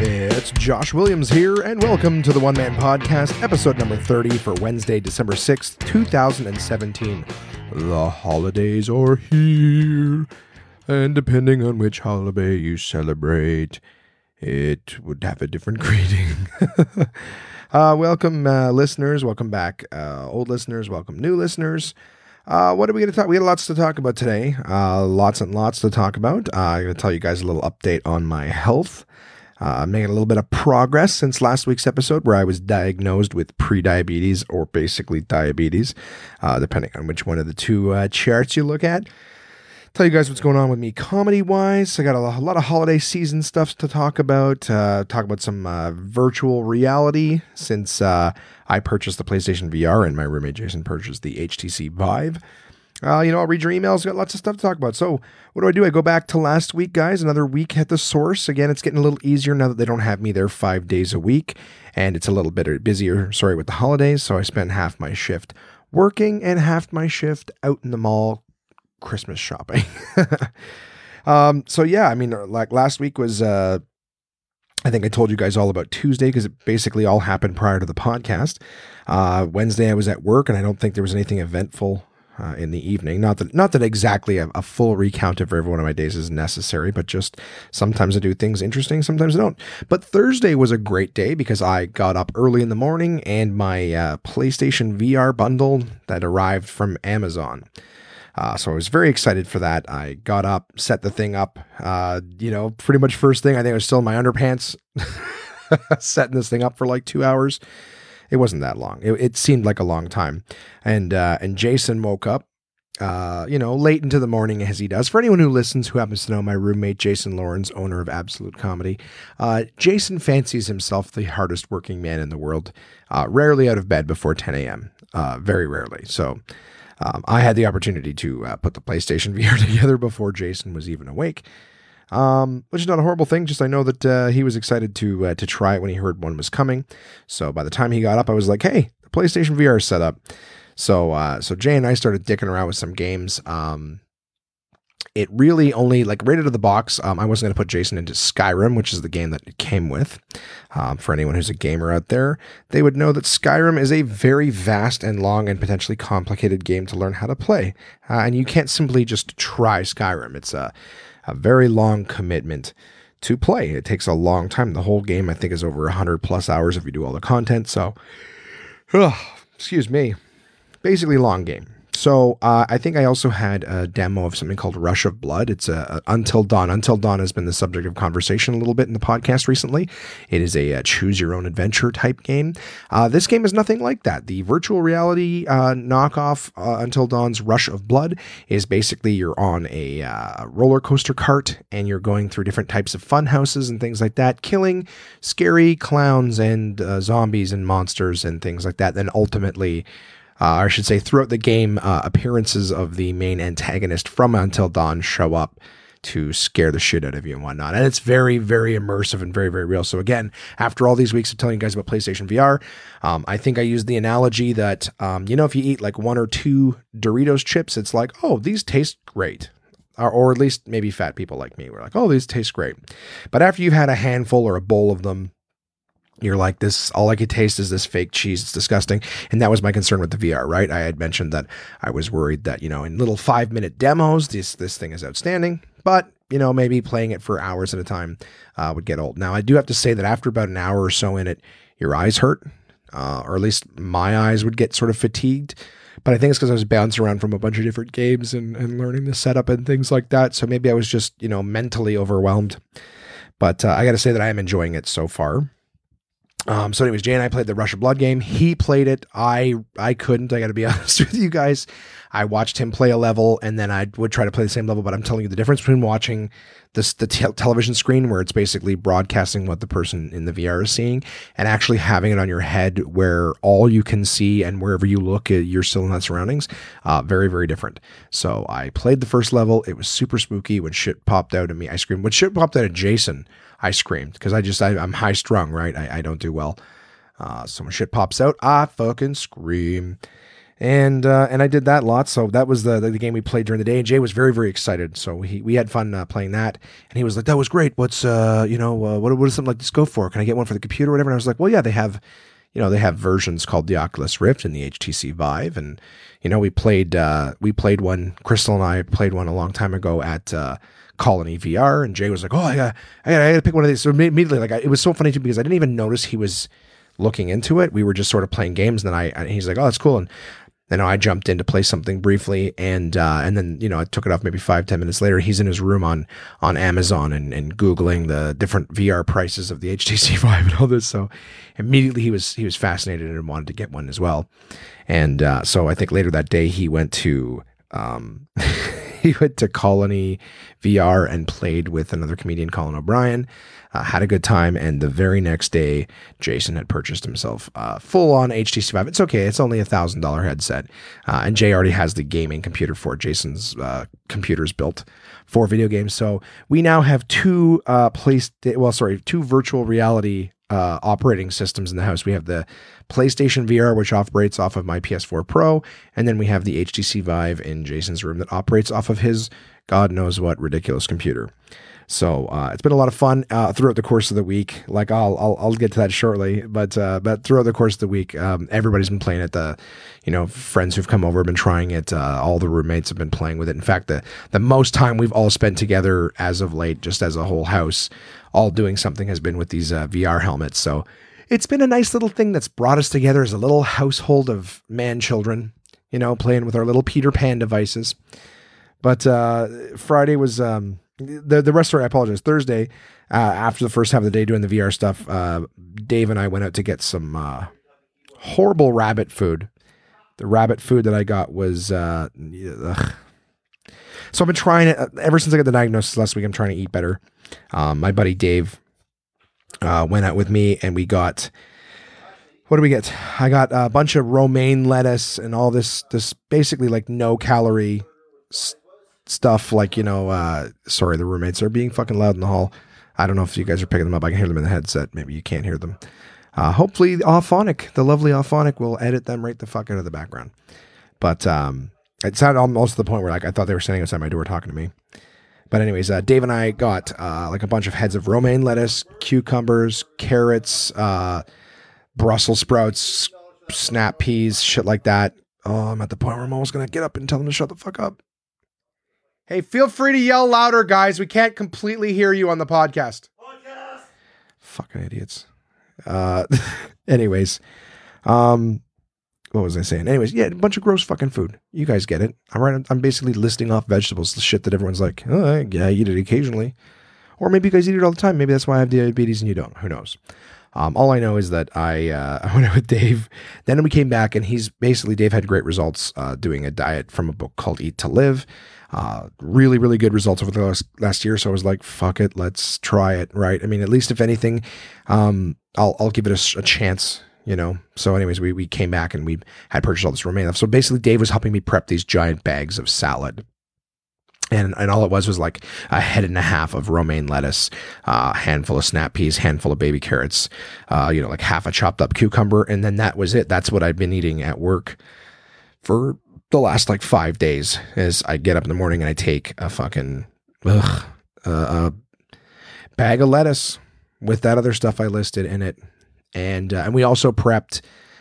It's Josh Williams here, and welcome to the One Man Podcast, episode number 30 for Wednesday, December 6th, 2017. The holidays are here, and depending on which holiday you celebrate, it would have a different greeting. Uh, welcome, uh, listeners. Welcome back, uh, old listeners. Welcome, new listeners. Uh, what are we going to talk? We got lots to talk about today. Uh, lots and lots to talk about. Uh, I'm going to tell you guys a little update on my health. I'm making a little bit of progress since last week's episode, where I was diagnosed with pre-diabetes or basically diabetes, depending on which one of the two charts you look at. Tell you guys what's going on with me comedy-wise. I got a, a lot of holiday season stuff to talk about. Uh, talk about some uh, virtual reality since uh, I purchased the PlayStation VR and my roommate Jason purchased the HTC Vive. Uh, you know, I'll read your emails. Got lots of stuff to talk about. So, what do I do? I go back to last week, guys. Another week at the source. Again, it's getting a little easier now that they don't have me there five days a week, and it's a little bit busier. Sorry, with the holidays. So I spent half my shift working and half my shift out in the mall, Christmas shopping. um. So yeah, I mean, like last week was. Uh, I think I told you guys all about Tuesday because it basically all happened prior to the podcast. Uh, Wednesday I was at work and I don't think there was anything eventful uh, in the evening. Not that not that exactly a, a, full recount of every one of my days is necessary, but just sometimes I do things interesting, sometimes I don't. But Thursday was a great day because I got up early in the morning and my uh, PlayStation VR bundle that arrived from Amazon. Uh, so I was very excited for that. I got up, set the thing up. Uh, you know, pretty much first thing. I think I was still in my underpants, setting this thing up for like two hours. It wasn't that long. It, it seemed like a long time. And uh, and Jason woke up, uh, you know, late into the morning as he does. For anyone who listens who happens to know my roommate Jason Lawrence, owner of Absolute Comedy, uh, Jason fancies himself the hardest working man in the world. Uh, rarely out of bed before 10 a.m. Very rarely. So. Um, I had the opportunity to uh, put the PlayStation VR together before Jason was even awake, um, which is not a horrible thing. Just I know that uh, he was excited to uh, to try it when he heard one was coming. So by the time he got up, I was like, "Hey, the PlayStation VR is set up." So uh, so Jay and I started dicking around with some games. Um, it really only like right out of the box. Um, I wasn't going to put Jason into Skyrim, which is the game that it came with. Um, for anyone who's a gamer out there, they would know that Skyrim is a very vast and long and potentially complicated game to learn how to play, uh, and you can't simply just try Skyrim. It's a a very long commitment to play. It takes a long time. The whole game, I think, is over 100 plus hours if you do all the content. So, excuse me. Basically, long game. So uh, I think I also had a demo of something called Rush of Blood. It's a, a, Until Dawn. Until Dawn has been the subject of conversation a little bit in the podcast recently. It is a, a choose your own adventure type game. Uh, this game is nothing like that. The virtual reality uh, knockoff uh, Until Dawn's Rush of Blood is basically you're on a uh, roller coaster cart and you're going through different types of fun houses and things like that, killing scary clowns and uh, zombies and monsters and things like that. Then ultimately uh, I should say, throughout the game, uh, appearances of the main antagonist from Until Dawn show up to scare the shit out of you and whatnot. And it's very, very immersive and very, very real. So again, after all these weeks of telling you guys about PlayStation VR, um, I think I used the analogy that, um, you know, if you eat like one or two Doritos chips, it's like, oh, these taste great. Or, or at least maybe fat people like me were like, oh, these taste great. But after you've had a handful or a bowl of them, you're like this all i could taste is this fake cheese it's disgusting and that was my concern with the vr right i had mentioned that i was worried that you know in little five minute demos this this thing is outstanding but you know maybe playing it for hours at a time uh, would get old now i do have to say that after about an hour or so in it your eyes hurt uh, or at least my eyes would get sort of fatigued but I think it's because I was bouncing around from a bunch of different games and, and learning the setup and things like that. So maybe I was just, you know, mentally overwhelmed. But uh, I got to say that I am enjoying it so far. Um, so, anyways, Jay and I played the Rush of Blood game. He played it. I I couldn't. I got to be honest with you guys. I watched him play a level, and then I would try to play the same level. But I'm telling you the difference between watching this the te- television screen, where it's basically broadcasting what the person in the VR is seeing, and actually having it on your head, where all you can see and wherever you look, uh, you're still in that surroundings. Uh, very very different. So I played the first level. It was super spooky. When shit popped out at me, I screamed. When shit popped out at Jason. I screamed because I just I, am high strung, right? I, I don't do well. Uh, so when shit pops out, I fucking scream. And uh, and I did that a lot. So that was the, the, the game we played during the day. And Jay was very very excited. So we we had fun uh, playing that. And he was like, "That was great. What's uh you know uh, what what does something like this go for? Can I get one for the computer or whatever?" And I was like, "Well, yeah, they have." You know they have versions called the Oculus Rift and the HTC Vive, and you know we played uh, we played one. Crystal and I played one a long time ago at uh, Colony VR, and Jay was like, "Oh, I got, I got, I got to pick one of these." So immediately, like, I, it was so funny too because I didn't even notice he was looking into it. We were just sort of playing games, and then I, and he's like, "Oh, that's cool," and then I jumped in to play something briefly, and uh, and then you know I took it off maybe five ten minutes later. He's in his room on on Amazon and, and googling the different VR prices of the HTC Vive and all this. So immediately he was he was fascinated and wanted to get one as well. And uh, so I think later that day he went to um, he went to Colony VR and played with another comedian, Colin O'Brien. Uh, had a good time, and the very next day, Jason had purchased himself uh, full on HTC Vive. It's okay; it's only a thousand dollar headset, uh, and Jay already has the gaming computer for it. Jason's uh, computers built for video games, so we now have two uh, place. Well, sorry, two virtual reality uh, operating systems in the house. We have the PlayStation VR, which operates off of my PS4 Pro, and then we have the HTC Vive in Jason's room that operates off of his God knows what ridiculous computer. So uh, it's been a lot of fun uh, throughout the course of the week. Like I'll I'll, I'll get to that shortly, but uh, but throughout the course of the week, um, everybody's been playing it. The you know friends who've come over have been trying it. Uh, all the roommates have been playing with it. In fact, the the most time we've all spent together as of late, just as a whole house, all doing something, has been with these uh, VR helmets. So it's been a nice little thing that's brought us together as a little household of man children. You know, playing with our little Peter Pan devices. But uh, Friday was. Um, the the rest of I apologize. Thursday, uh, after the first half of the day doing the VR stuff, uh, Dave and I went out to get some uh, horrible rabbit food. The rabbit food that I got was. Uh, so I've been trying it uh, ever since I got the diagnosis last week. I'm trying to eat better. Um, my buddy Dave uh, went out with me, and we got. What do we get? I got a bunch of romaine lettuce and all this this basically like no calorie stuff like you know uh sorry the roommates are being fucking loud in the hall. I don't know if you guys are picking them up. I can hear them in the headset. Maybe you can't hear them. Uh hopefully Auphonic the lovely Auphonic will edit them right the fuck out of the background. But um it sounded almost to the point where like i thought they were standing outside my door talking to me but anyways uh, dave and i got uh like a bunch of heads of romaine lettuce cucumbers carrots uh brussels sprouts snap peas shit like that oh i'm at the point where i'm almost gonna get up and tell them to shut the fuck up Hey, feel free to yell louder, guys. We can't completely hear you on the podcast. Podcast. Fucking idiots. Uh, anyways, um, what was I saying? Anyways, yeah, a bunch of gross fucking food. You guys get it. I'm right. I'm basically listing off vegetables, the shit that everyone's like, oh, yeah, I eat it occasionally, or maybe you guys eat it all the time. Maybe that's why I have diabetes and you don't. Who knows? Um, all I know is that I uh, I went out with Dave. Then we came back, and he's basically Dave had great results uh, doing a diet from a book called Eat to Live. Uh, really, really good results over the last, last year. So I was like, fuck it, let's try it. Right. I mean, at least if anything, um, I'll, I'll give it a, a chance you know. So, anyways, we we came back and we had purchased all this romaine. So basically, Dave was helping me prep these giant bags of salad. And, and all it was was like a head and a half of romaine lettuce, a uh, handful of snap peas, handful of baby carrots, uh, you know, like half a chopped up cucumber, and then that was it. That's what I've been eating at work for the last like five days is I get up in the morning and I take a fucking ugh, uh, a bag of lettuce with that other stuff I listed in it, and uh, and we also prepped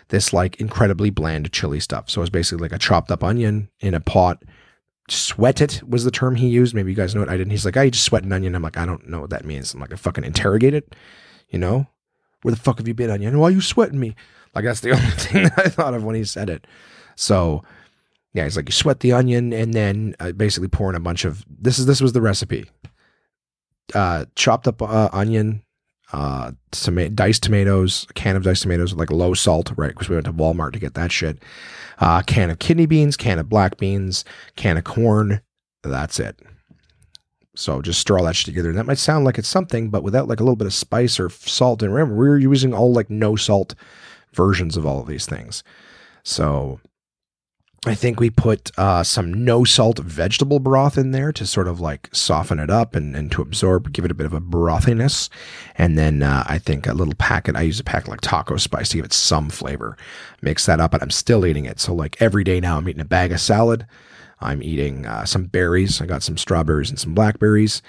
this like incredibly bland chili stuff. So it was basically like a chopped up onion in a pot. Sweat it was the term he used. Maybe you guys know it. I didn't. He's like, I just sweat an onion. I'm like, I don't know what that means. I'm like, I fucking interrogate it. You know, where the fuck have you been, onion? Why are you sweating me? Like that's the only thing that I thought of when he said it. So yeah, it's like you sweat the onion and then uh, basically pour in a bunch of this is this was the recipe. Uh, chopped up uh, onion, uh, diced tomatoes, a can of diced tomatoes with like low salt, right? Because we went to Walmart to get that shit. Uh, can of kidney beans, can of black beans, can of corn. That's it. So just stir all that shit together. And that might sound like it's something, but without like a little bit of spice or salt. And remember, we were using all like no salt versions of all of these things. So I think we put uh, some no salt vegetable broth in there to sort of like soften it up and, and to absorb, give it a bit of a brothiness. And then uh, I think a little packet, I use a packet like taco spice to give it some flavor. Mix that up, and I'm still eating it. So, like every day now, I'm eating a bag of salad. I'm eating uh, some berries. I got some strawberries and some blackberries.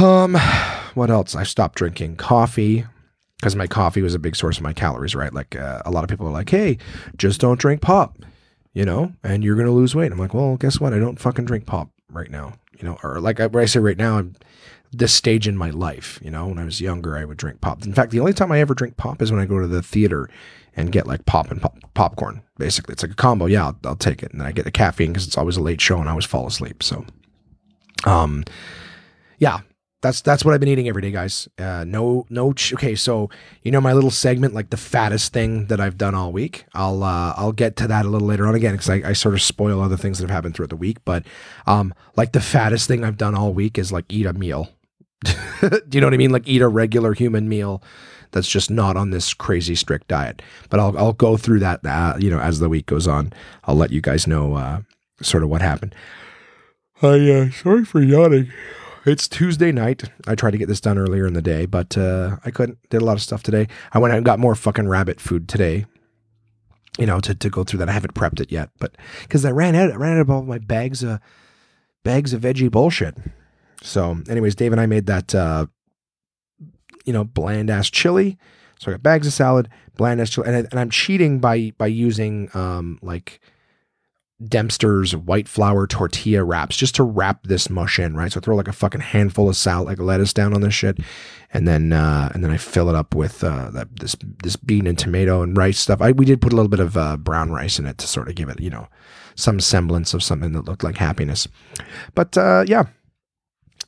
Um, what else? I stopped drinking coffee because my coffee was a big source of my calories, right? Like uh, a lot of people are like, hey, just don't drink pop you know, and you're going to lose weight. I'm like, well, guess what? I don't fucking drink pop right now, you know, or like I, I say right now, I'm this stage in my life, you know, when I was younger, I would drink pop. In fact, the only time I ever drink pop is when I go to the theater and get like pop and pop, popcorn. Basically, it's like a combo. Yeah, I'll, I'll take it, and then I get the caffeine because it's always a late show and I always fall asleep. So, um, yeah, that's that's what I've been eating every day, guys. Uh, no, no. Ch- okay, so you know my little segment, like the fattest thing that I've done all week. I'll uh, I'll get to that a little later on again because I, I sort of spoil other things that have happened throughout the week. But um, like the fattest thing I've done all week is like eat a meal. Do you know what I mean? Like eat a regular human meal that's just not on this crazy strict diet. But I'll I'll go through that uh, you know as the week goes on. I'll let you guys know uh, sort of what happened. I uh, sorry for yawning. It's Tuesday night. I tried to get this done earlier in the day, but uh, I couldn't. Did a lot of stuff today. I went out and got more fucking rabbit food today. You know, to, to go through that. I haven't prepped it yet, but because I ran out, I ran out of all my bags of bags of veggie bullshit. So, anyways, Dave and I made that uh, you know bland ass chili. So I got bags of salad, bland ass chili, and, I, I'm cheating by by using um like Dempster's white flour tortilla wraps just to wrap this mush in, right? So I throw like a fucking handful of salad, like lettuce down on this shit, and then uh, and then I fill it up with uh, that this this bean and tomato and rice stuff. I we did put a little bit of uh, brown rice in it to sort of give it, you know, some semblance of something that looked like happiness. But uh, yeah,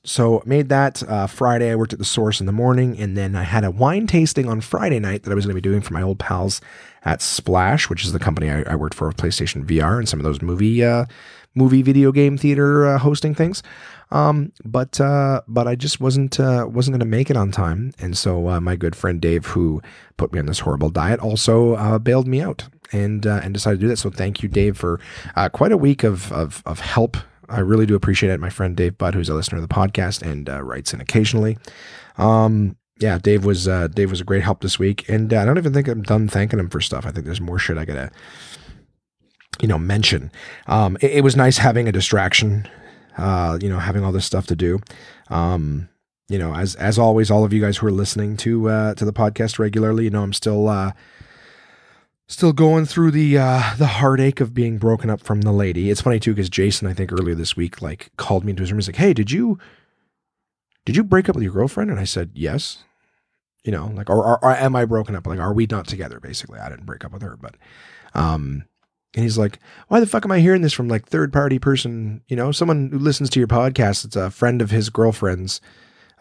so made that uh, Friday. I worked at the Source in the morning, and then I had a wine tasting on Friday night that I was going to be doing for my old pals at Splash, which is the company I, I worked for with PlayStation VR and some of those movie uh, movie video game theater uh, hosting things. Um, but uh, but I just wasn't uh, wasn't going to make it on time, and so uh, my good friend Dave, who put me on this horrible diet, also bailed me out and and decided to do that. So thank you, Dave, for quite a week of of, of help I really do appreciate it. My friend Dave Budd, who's a listener to the podcast and uh, writes in occasionally. Um, yeah, Dave was uh, Dave was a great help this week, and uh, I don't even think I'm done thanking him for stuff. I think there's more shit I gotta, you know, mention. Um, it, it, was nice having a distraction, uh, you know, having all this stuff to do. Um, you know, as as always, all of you guys who are listening to uh, to the podcast regularly, you know, I'm still uh, Still going through the uh, the heartache of being broken up from the lady. It's funny too because Jason, I think earlier this week, like called me into his room. He's like, "Hey, did you did you break up with your girlfriend?" And I said, "Yes." You know, like, or, or, or am I broken up? Like, are we not together? Basically, I didn't break up with her, but um, and he's like, "Why the fuck am I hearing this from like third party person? You know, someone who listens to your podcast. It's a friend of his girlfriend's."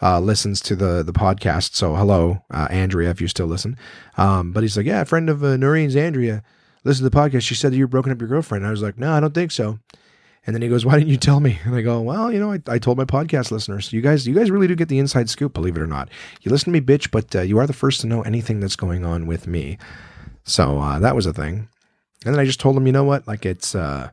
Uh, listens to the the podcast. So hello, uh, Andrea, if you still listen. Um, but he's like, yeah, a friend of uh, Noreen's, Andrea, listen to the podcast. She said that you're broken up your girlfriend. And I was like, no, I don't think so. And then he goes, why didn't you tell me? And I go, well, you know, I, I told my podcast listeners. You guys, you guys really do get the inside scoop, believe it or not. You listen to me, bitch, but uh, you are the first to know anything that's going on with me. So uh, that was a thing. And then I just told him, you know what? Like it's, uh,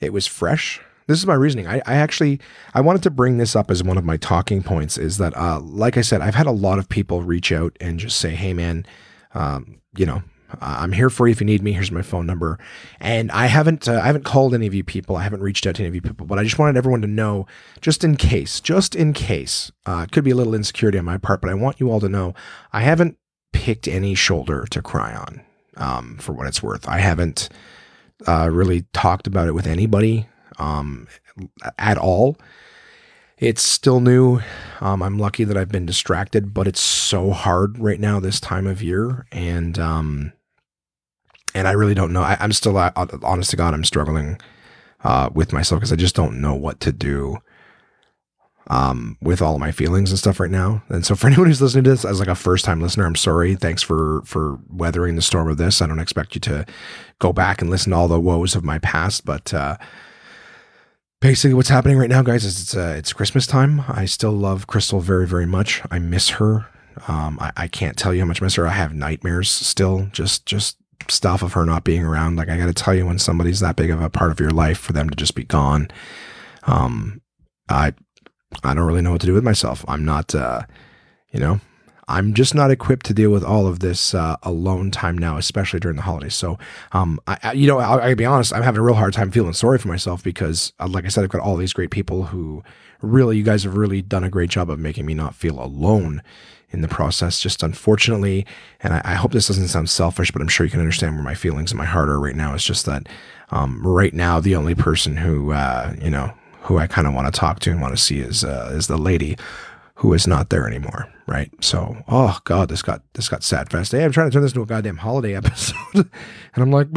it was fresh this is my reasoning. I, I, actually I wanted to bring this up as one of my talking points. Is that uh, like I said, I've had a lot of people reach out and just say, "Hey, man, um, you know, I'm here for you if you need me. Here's my phone number." And I haven't uh, I haven't called any of you people. I haven't reached out to any of you people, but I just wanted everyone to know, just in case, just in case, uh, it could be a little insecurity on my part, but I want you all to know I haven't picked any shoulder to cry on. Um, for what it's worth, I haven't uh, really talked about it with anybody um, at all. It's still new. Um, I'm lucky that I've been distracted, but it's so hard right now this time of year, and um, and I really don't know. I, am still, uh, honest to God, I'm struggling uh, with myself because I just don't know what to do um, with all my feelings and stuff right now. And so for anyone who's listening to this as like a first time listener, I'm sorry. Thanks for for weathering the storm of this. I don't expect you to go back and listen to all the woes of my past, but uh, basically what's happening right now guys is it's uh, it's christmas time i still love crystal very very much i miss her um, I, I can't tell you how much I miss her i have nightmares still just just stuff of her not being around. Like I got to tell you, when somebody's that big of a part of your life, for them to just be gone, um, I I don't really know what to do with myself. I'm not, uh, you know, I'm just not equipped to deal with all of this uh, alone time now, especially during the holidays. So, um, I, I you know, I'll, I'll, be honest, I'm having a real hard time feeling sorry for myself because, uh, like I said, I've got all these great people who really, you guys have really done a great job of making me not feel alone in the process. Just unfortunately, and I, I hope this doesn't sound selfish, but I'm sure you can understand where my feelings and my heart are right now. It's just that um, right now, the only person who, uh, you know, who I kind of want to talk to and want to see is uh, is the lady who is not there anymore, right? So, oh god, this got this got sad fast. Hey, I'm trying to turn this into a goddamn holiday episode, and I'm like,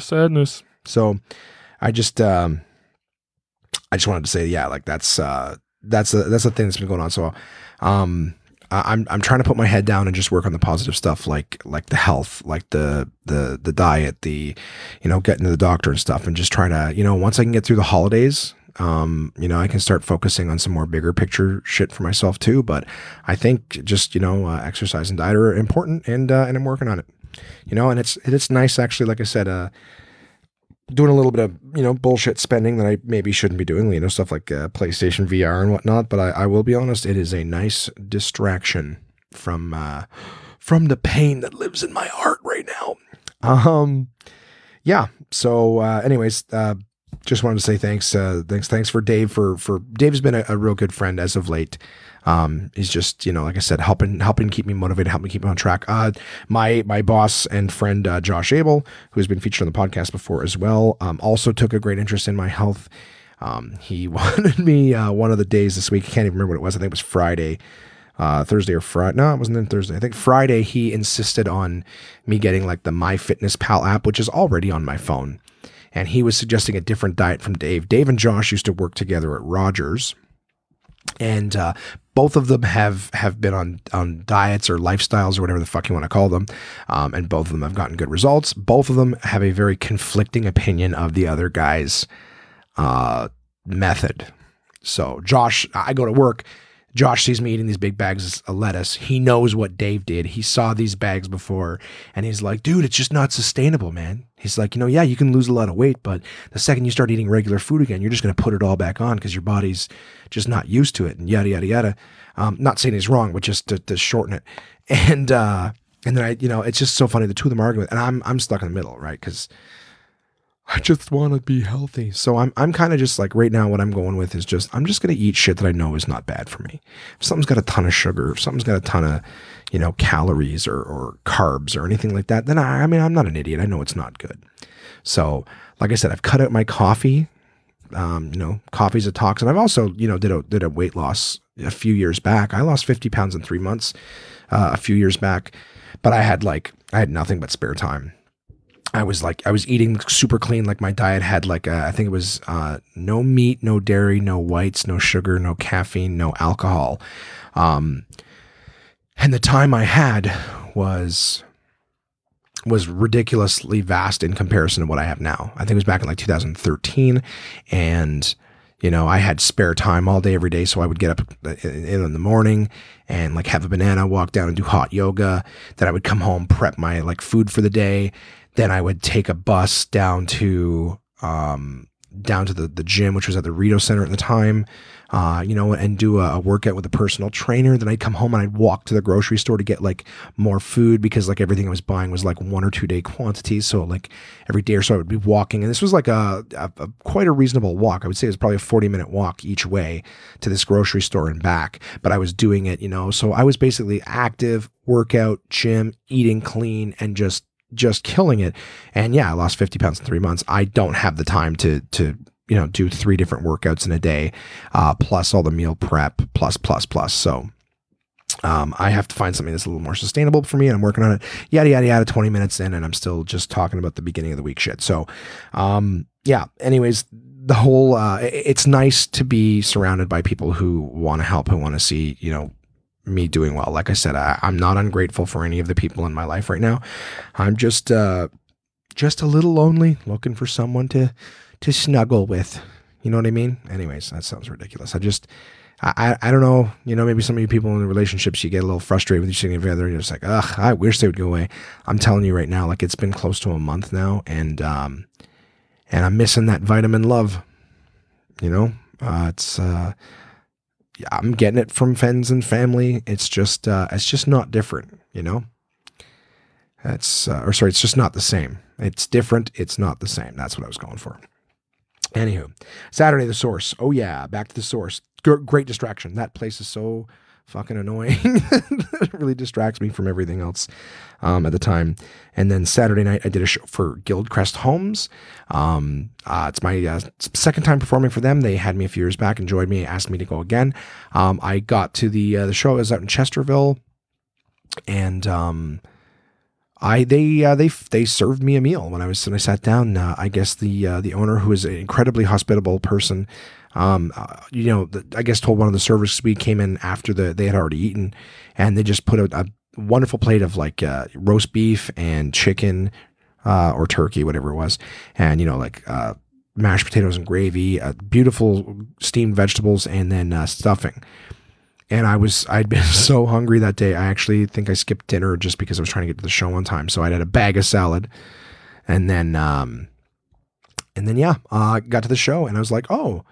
sadness. So, I just um, I just wanted to say, yeah, like that's uh, that's a, that's the thing that's been going on. So, um, I'm I'm trying to put my head down and just work on the positive stuff, like like the health, like the the the diet, the you know getting to the doctor and stuff, and just trying to you know once I can get through the holidays, um, you know, I can start focusing on some more bigger picture shit for myself too. But I think just you know, uh, exercise and diet are important, and uh, and I'm working on it. You know, and it's it's nice actually. Like I said, uh, doing a little bit of you know bullshit spending that I maybe shouldn't be doing. You know, stuff like uh, PlayStation VR and whatnot. But I, I will be honest, it is a nice distraction from uh, from the pain that lives in my heart right now. Um, yeah. So, uh, anyways, uh, just wanted to say thanks, uh, thanks, thanks for Dave for for Dave's been a, a real good friend as of late. Um, he's just you know like I said, helping helping keep me motivated, help me keep me on track. Uh, my my boss and friend uh, Josh Abel, who has been featured on the podcast before as well, um, also took a great interest in my health. Um, he wanted me uh, one of the days this week. I can't even remember what it was. I think it was Friday. Uh, Thursday or Friday. No, it wasn't then Thursday. I think Friday he insisted on me getting like the MyFitnessPal app, which is already on my phone and he was suggesting a different diet from Dave. Dave and Josh used to work together at Rogers, and uh, both of them have have been on on diets or lifestyles or whatever the fuck you want to call them, um, and both of them have gotten good results. Both of them have a very conflicting opinion of the other guy's uh, method. So Josh, I go to work Josh sees me eating these big bags of lettuce. He knows what Dave did. He saw these bags before and he's like, dude, it's just not sustainable, man. He's like, you know, yeah, you can lose a lot of weight, but the second you start eating regular food again, you're just going to put it all back on because your body's just not used to it and yada, yada, yada. Um, not saying he's wrong, but just to, to shorten it. And, uh, and then I, you know, it's just so funny. The two of them arguing, and I'm, I'm stuck in the middle, right? Because I just want to be healthy. So I'm I'm kind of just like right now what I'm going with is just I'm just going to eat shit that I know is not bad for me. If something's got a ton of sugar, if something's got a ton of, you know, calories or or carbs or anything like that, then I I mean I'm not an idiot. I know it's not good. So, like I said, I've cut out my coffee. Um, you know, coffee's a toxin. I've also, you know, did a did a weight loss a few years back. I lost 50 pounds in 3 months uh, a few years back, but I had like I had nothing but spare time I was like, I was eating super clean. Like my diet had like, a, I think it was uh, no meat, no dairy, no whites, no sugar, no caffeine, no alcohol. Um, and the time I had was was ridiculously vast in comparison to what I have now. I think it was back in like 2013, and you know I had spare time all day every day, so I would get up in, in the morning and like have a banana, walk down and do hot yoga. Then I would come home, prep my like food for the day then I would take a bus down to um, down to the, the gym, which was at the Rideau Center at the time, uh, you know, and do a, a, workout with a personal trainer. Then I'd come home and I'd walk to the grocery store to get like more food because like everything I was buying was like one or two day quantities. So like every day or so I would be walking, and this was like a, a, a quite a reasonable walk. I would say it was probably a forty minute walk each way to this grocery store and back. But I was doing it, you know, so I was basically active, workout, gym, eating clean, and just just killing it. And yeah, I lost 50 pounds in three months. I don't have the time to, to, you know, do three different workouts in a day, uh, plus all the meal prep, plus, plus, plus. So, um, I have to find something that's a little more sustainable for me, and I'm working on it. Yada yada yada. Twenty minutes in, and I'm still just talking about the beginning of the week shit. So, um, yeah. Anyways, the whole uh, it's nice to be surrounded by people who want to help, who want to see you know me doing well. Like I said, I, am not ungrateful for any of the people in my life right now. I'm just uh, just a little lonely, looking for someone to to snuggle with. You know what I mean? Anyways, that sounds ridiculous. I just I, I don't know, you know, maybe some of you people in the relationships, you get a little frustrated with significant other. And you're just like, ugh, I wish they would go away. I'm telling you right now, like it's been close to a month now, and um, and I'm missing that vitamin love. You know, uh, it's uh, I'm getting it from friends and family. It's just uh, it's just not different. You know, that's uh, or sorry, it's just not the same. It's different. It's not the same. That's what I was going for. Anywho, Saturday the source. Oh yeah, back to the source. G- great distraction. That place is so fucking annoying. it really distracts me from everything else um, at the time. And then Saturday night, I did a show for Guildcrest Homes. Um, uh, it's my uh, second time performing for them. They had me a few years back, enjoyed me, asked me to go again. Um, I got to the uh, the show. I was out in Chesterville, and um, I they uh, they they served me a meal when I was when I sat down. Uh, I guess the uh, the owner, who is an incredibly hospitable person, um, uh, you know, the, I guess told one of the servers we came in after the they had already eaten, and they just put a, a wonderful plate of like uh, roast beef and chicken uh, or turkey, whatever it was, and you know like mashed potatoes and gravy, beautiful steamed vegetables, and then stuffing and I was I'd been so hungry that day. I actually think I skipped dinner just because I was trying to get to the show on time. So I had a bag of salad, and then um, and then yeah, uh, got to the show and I was like, oh,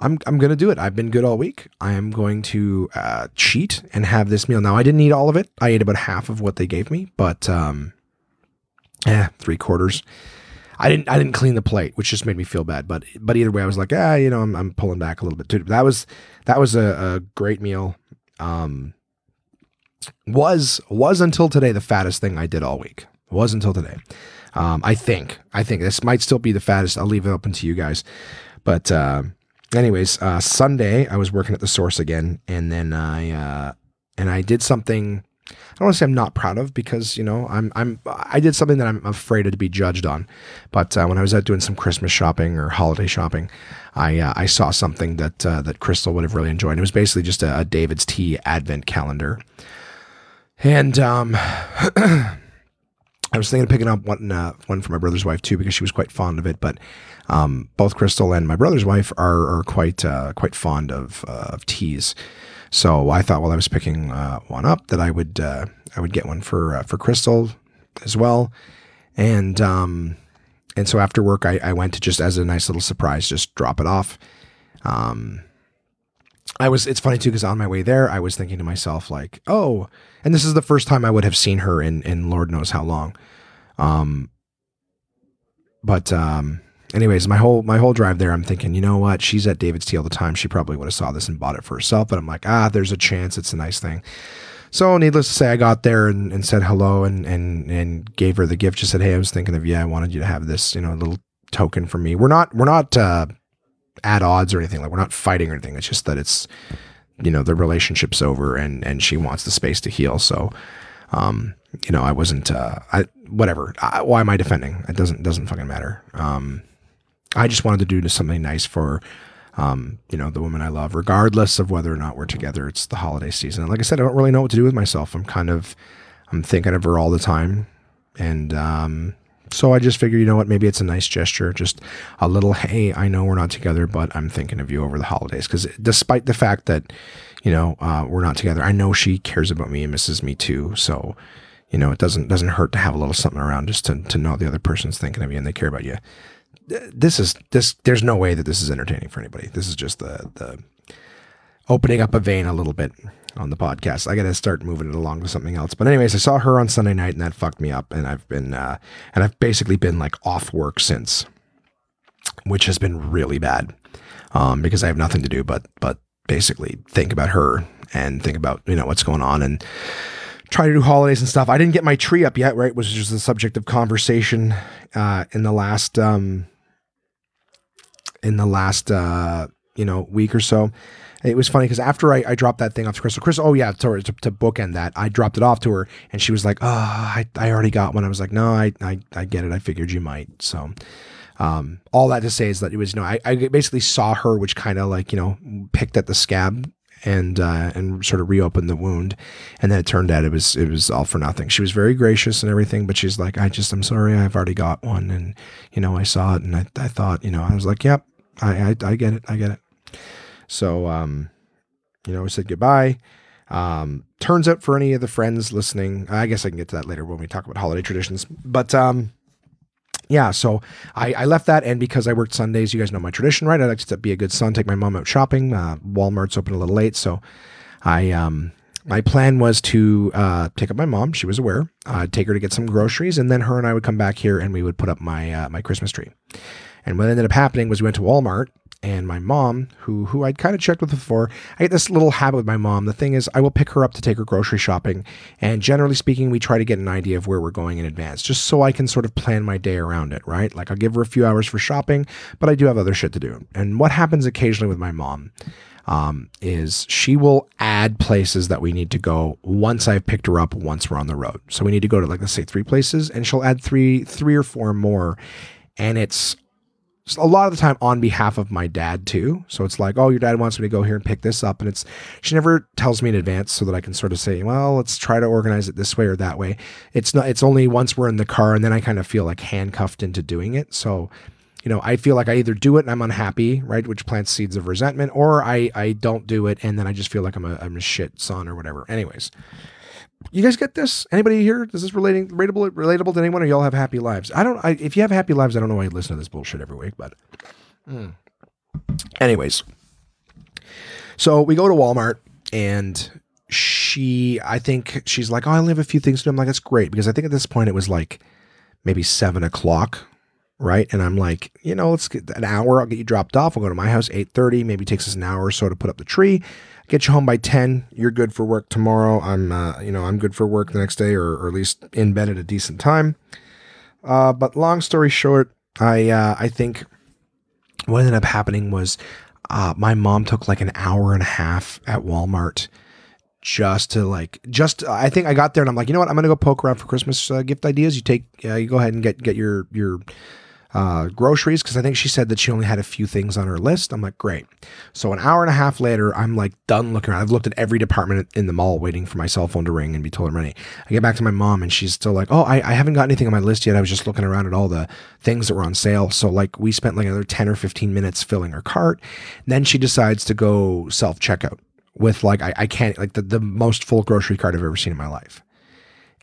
I'm I'm gonna do it. I've been good all week. I am going to uh, cheat and have this meal. Now I didn't eat all of it. I ate about half of what they gave me, but um, yeah, three quarters. I didn't I didn't clean the plate, which just made me feel bad. But but either way, I was like, ah, you know, I'm, I'm pulling back a little bit too. That was that was a, a great meal. Um, was was until today the fattest thing I did all week. Was until today. Um, I think I think this might still be the fattest. I'll leave it open to you guys. But uh, anyways, uh, Sunday I was working at the source again, and then I uh, and I did something I don't want to say I'm not proud of because you know I'm I'm I did something that I'm afraid to be judged on. But uh, when I was out doing some Christmas shopping or holiday shopping, I uh, I saw something that uh, that Crystal would have really enjoyed. It was basically just a, a David's Tea Advent calendar, and um, I was thinking of picking up one uh, one for my brother's wife too because she was quite fond of it. But um, both Crystal and my brother's wife are are quite uh, quite fond of uh, of teas. So I thought while I was picking uh, one up that I would uh, I would get one for uh, for Crystal as well, and um, and so after work I, I went to just as a nice little surprise just drop it off. Um, I was it's funny too because on my way there I was thinking to myself like oh and this is the first time I would have seen her in in Lord knows how long, um, but um anyways, my whole my whole drive there, I'm thinking, you know what? She's at David's Tea all the time. She probably would have saw this and bought it for herself. But I'm like, ah, there's a chance. It's a nice thing. So needless to say, I got there and, and said hello and, and and gave her the gift. Just said, hey, I was thinking of you. I wanted you to have this, you know, little token for me. We're not we're not uh, at odds or anything. Like we're not fighting or anything. It's just that it's you know the relationship's over and and she wants the space to heal. So um, you know, I wasn't uh, I whatever. I, why am I defending? It doesn't doesn't fucking matter. Um, I just wanted to do something nice for, um, you know, the woman I love, regardless of whether or not we're together. It's the holiday season. And like I said, I don't really know what to do with myself. I'm kind of, I'm thinking of her all the time. And, um, so I just figured, you know what, maybe it's a nice gesture, just a little, hey, I know we're not together, but I'm thinking of you over the holidays. Because despite the fact that, you know, uh, we're not together, I know she cares about me and misses me too. So, you know, it doesn't doesn't hurt to have a little something around just to to know the other person's thinking of you and they care about you this is this. There's no way that this is entertaining for anybody. This is just the the opening up a vein a little bit on the podcast. I got to start moving it along to something else. But anyways, I saw her on Sunday night and that fucked me up. And I've been uh, and I've basically been like off work since, which has been really bad um, because I have nothing to do but but basically think about her and think about you know what's going on and try to do holidays and stuff. I didn't get my tree up yet, right? Which is just the subject of conversation uh, in the last um, in the last uh, you know week or so. It was funny because after I, I, dropped that thing off to Crystal, Crystal, oh yeah, to, to, to bookend that, I dropped it off to her, and she was like, "Oh, I, I already got one." I was like, "No, I, I I get it. I figured you might." So, um, all that to say is that it was you know I, I basically saw her, which kind of like you know picked at the scab and uh, and sort of reopened the wound, and then it turned out it was it was all for nothing. She was very gracious and everything, but she's like, "I just I'm sorry, I've already got one," and you know I saw it, and I I thought you know I was like, "Yep, I, I, I get it. I get it. So, um, You know, we said goodbye. Um, turns out for any of the friends listening, I guess I can get to that later when we talk about holiday traditions. But um, yeah, so I, I left that, and because I worked Sundays, you guys know my tradition, right? I like to be a good son, take my mom out shopping. Uh, Walmart's open a little late, so I um my plan was to uh, take up my mom. She was aware. I'd take her to get some groceries, and then her and I would come back here, and we would put up my uh, my Christmas tree. And what ended up happening was we went to Walmart, and my mom, who who I'd kind of checked with before, I get this little habit with my mom. The thing is, I will pick her up to take her grocery shopping, and generally speaking, we try to get an idea of where we're going in advance, just so I can sort of plan my day around it. Right? Like I'll give her a few hours for shopping, but I do have other shit to do. And what happens occasionally with my mom um, is she will add places that we need to go once I've picked her up once we're on the road. So we need to go to like let's say three places, and she'll add three three or four more, and it's a lot of the time on behalf of my dad too. So it's like, oh, your dad wants me to go here and pick this up, and it's she never tells me in advance so that I can sort of say, well, let's try to organize it this way or that way. It's not. It's only once we're in the car, and then I kind of feel like handcuffed into doing it. So you know, I feel like I either do it and I'm unhappy, right, which plants seeds of resentment, or I I don't do it and then I just feel like I'm a I'm a shit son or whatever. Anyways, you guys get this? Anybody here? Is this relating relatable relatable to anyone, or y'all have happy lives? I don't. I, if you have happy lives, I don't know why you listen to this bullshit every week, but. Mm. Anyways, so we go to Walmart and she, I think she's like, oh, I only have a few things to do. I'm like, that's great because I think at this point it was like maybe seven o'clock right? And I'm like, you know, let's get an hour. I'll get you dropped off. I'll go to my house 8:30. Maybe takes us an hour or so to put up the tree. Get you home by 10. You're good for work tomorrow. I'm, uh, you know, I'm good for work the next day, or, or at least in bed at a decent time. Uh, but long story short, I, uh, I think what ended up happening was uh, my mom took like an hour and a half at Walmart just to like just I think I got there and I'm like you know what I'm gonna go poke around for Christmas uh, gift ideas. You take uh, you go ahead and get get your your uh, groceries because I think she said that she only had a few things on her list. I'm like, great. So an hour and a half later, I'm like done looking around. I've looked at every department in the mall waiting for my cell phone to ring and be told I'm ready. I get back to my mom and she's still like, oh, I, I haven't got anything on my list yet. I was just looking around at all the things that were on sale. So like we spent like another 10 or 15 minutes filling her cart. Then she decides to go self checkout with like, I, I can't, like the, the most full grocery cart I've ever seen in my life.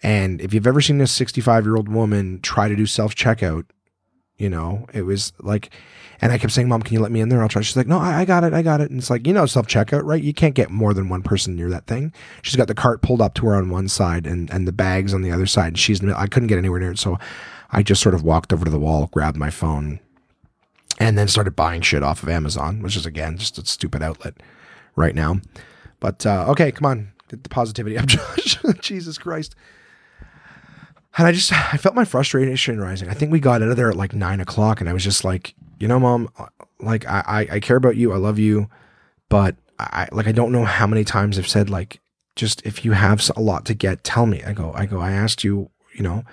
And if you've ever seen a 65 year old woman try to do self checkout, you know, it was like, and I kept saying, Mom, can you let me in there? I'll try. She's like, No, I, I got it. I got it. And it's like, you know, self checkout, right? You can't get more than one person near that thing. She's got the cart pulled up to her on one side and, and the bags on the other side. And she's, I couldn't get anywhere near it. So I just sort of walked over to the wall, grabbed my phone, and then started buying shit off of Amazon, which is, again, just a stupid outlet right now. But uh, okay, come on. Get the positivity up, Josh. Jesus Christ. And I just, I felt my frustration rising. I think we got out of there at like nine o'clock, and I was just like, you know, mom, uh, like I, I care about you, I love you, but I, like, I don't know how many times I've said like, just if you have a lot to get, tell me. I go, I go, I asked you, you know,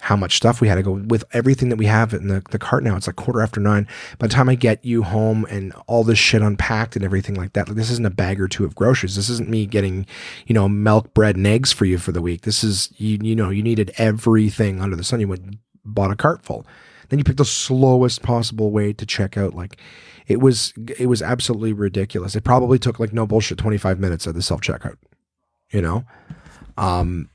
how much stuff we had to go with everything that we have in the, the cart now. It's like quarter after nine. By the time I get you home and all this shit unpacked and everything like that, like this isn't a bag or two of groceries. This isn't me getting, you know, milk, bread, and eggs for you for the week. This is you. You know, you needed everything under the sun. You went bought a cart full. Then you picked the slowest possible way to check out. Like it was, it was absolutely ridiculous. It probably took like no bullshit twenty five minutes at the self checkout. You know, um,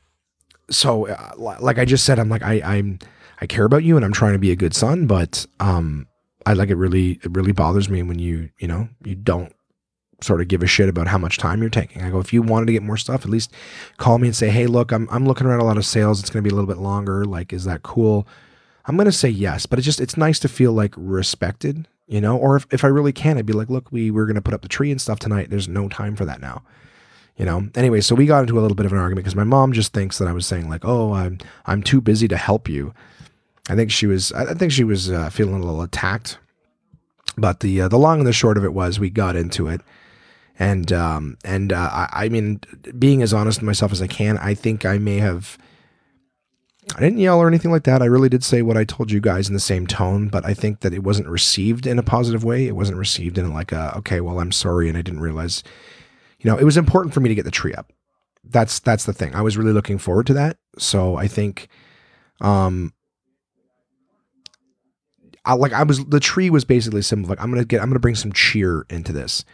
so uh, like I just said, I'm like I I'm I care about you and I'm trying to be a good son, but um I like it really it really bothers me when you you know you don't sort of give a shit about how much time you're taking. I go if you wanted to get more stuff, at least call me and say, hey, look, I'm I'm looking around a lot of sales. It's going to be a little bit longer. Like, is that cool? I'm going to say yes, but it's just it's nice to feel like respected, you know. Or if if I really can, I'd be like, look, we we're going to put up the tree and stuff tonight. There's no time for that now you know anyway so we got into a little bit of an argument because my mom just thinks that i was saying like oh i'm i'm too busy to help you i think she was i think she was uh, feeling a little attacked but the uh, the long and the short of it was we got into it and um and uh, I, I mean being as honest with myself as i can i think i may have I didn't yell or anything like that. I really did say what I told you guys in the same tone, but I think that it wasn't received in a positive way. It wasn't received in like a, okay, well, I'm sorry. And I didn't realize you know, it was important for me to get the tree up. That's that's the thing. I was really looking forward to that. So I think um I like I was the tree was basically simple like I'm to get I'm to bring some cheer into this.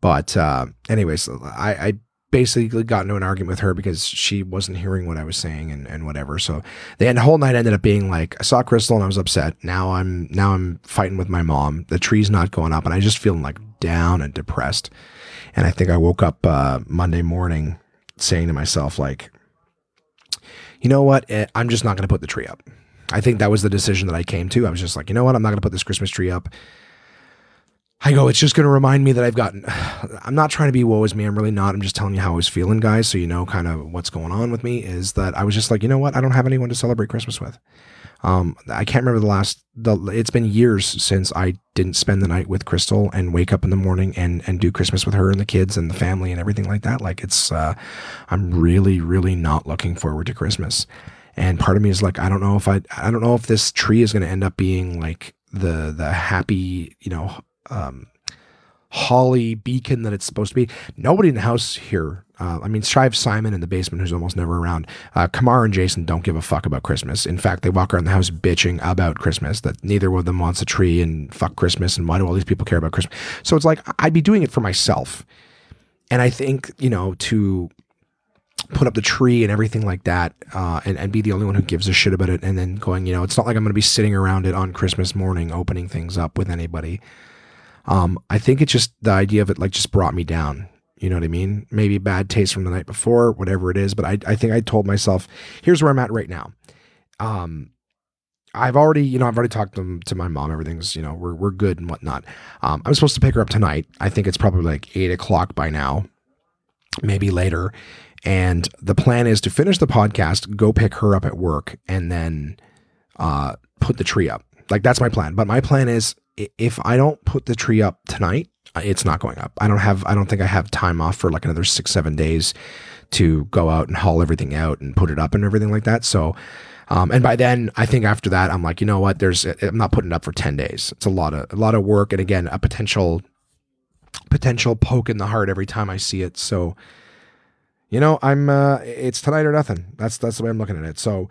But uh, anyways, I, I basically got into an argument with her because she wasn't hearing what I was saying and, and whatever. So the whole night ended up being like I saw Crystal and I was upset. Now I'm now I'm fighting with my mom. The tree's not going up and I just feeling like down and depressed. And I think I woke up uh, Monday morning saying to myself like, you know what? Eh, I'm just not going to put the tree up. I think that was the decision that I came to. I was just like, you know what? I'm not going to put this Christmas tree up. I go, it's just going to remind me that I've gotten, I'm not trying to be woe is me. I'm really not. I'm just telling you how I was feeling, guys. So you know kind of what's going on with me is that I was just like, you know what? I don't have anyone to celebrate Christmas with. Um, I can't remember the last, the, it's been years since I didn't spend the night with Crystal and wake up in the morning and, and do Christmas with her and the kids and the family and everything like that. Like it's, uh, I'm really, really not looking forward to Christmas. And part of me is like, I don't know if I, I don't know if this tree is going to end up being like the, the happy, you know, um, holly beacon that it's supposed to be. Nobody in the house here. Uh, I mean, Strive Simon in the basement, who's almost never around. Uh, Kamar and Jason don't give a fuck about Christmas. In fact, they walk around the house bitching about Christmas. That neither one of them wants a tree and fuck Christmas. And why do all these people care about Christmas? So it's like I'd be doing it for myself. And I think you know to put up the tree and everything like that, uh, and, and be the only one who gives a shit about it, and then going, you know, it's not like I'm going to be sitting around it on Christmas morning opening things up with anybody. Um, I think it's just the idea of it like just brought me down. You know what I mean? Maybe bad taste from the night before, whatever it is. But I, I think I told myself, here's where I'm at right now. Um, I've already, you know, I've already talked to, to my mom. Everything's, you know, we're, we're good and whatnot. Um, I'm supposed to pick her up tonight. I think it's probably like eight o'clock by now, maybe later. And the plan is to finish the podcast, go pick her up at work, and then uh, put the tree up. Like that's my plan. But my plan is if I don't put the tree up tonight, it's not going up. I don't have, I don't think I have time off for like another six, seven days to go out and haul everything out and put it up and everything like that. So, um, and by then, I think after that, I'm like, you know what? There's, I'm not putting it up for ten days. It's a lot of, a lot of work, and again, a potential, potential poke in the heart every time I see it. So, you know, I'm, uh, it's tonight or nothing. That's that's the way I'm looking at it. So,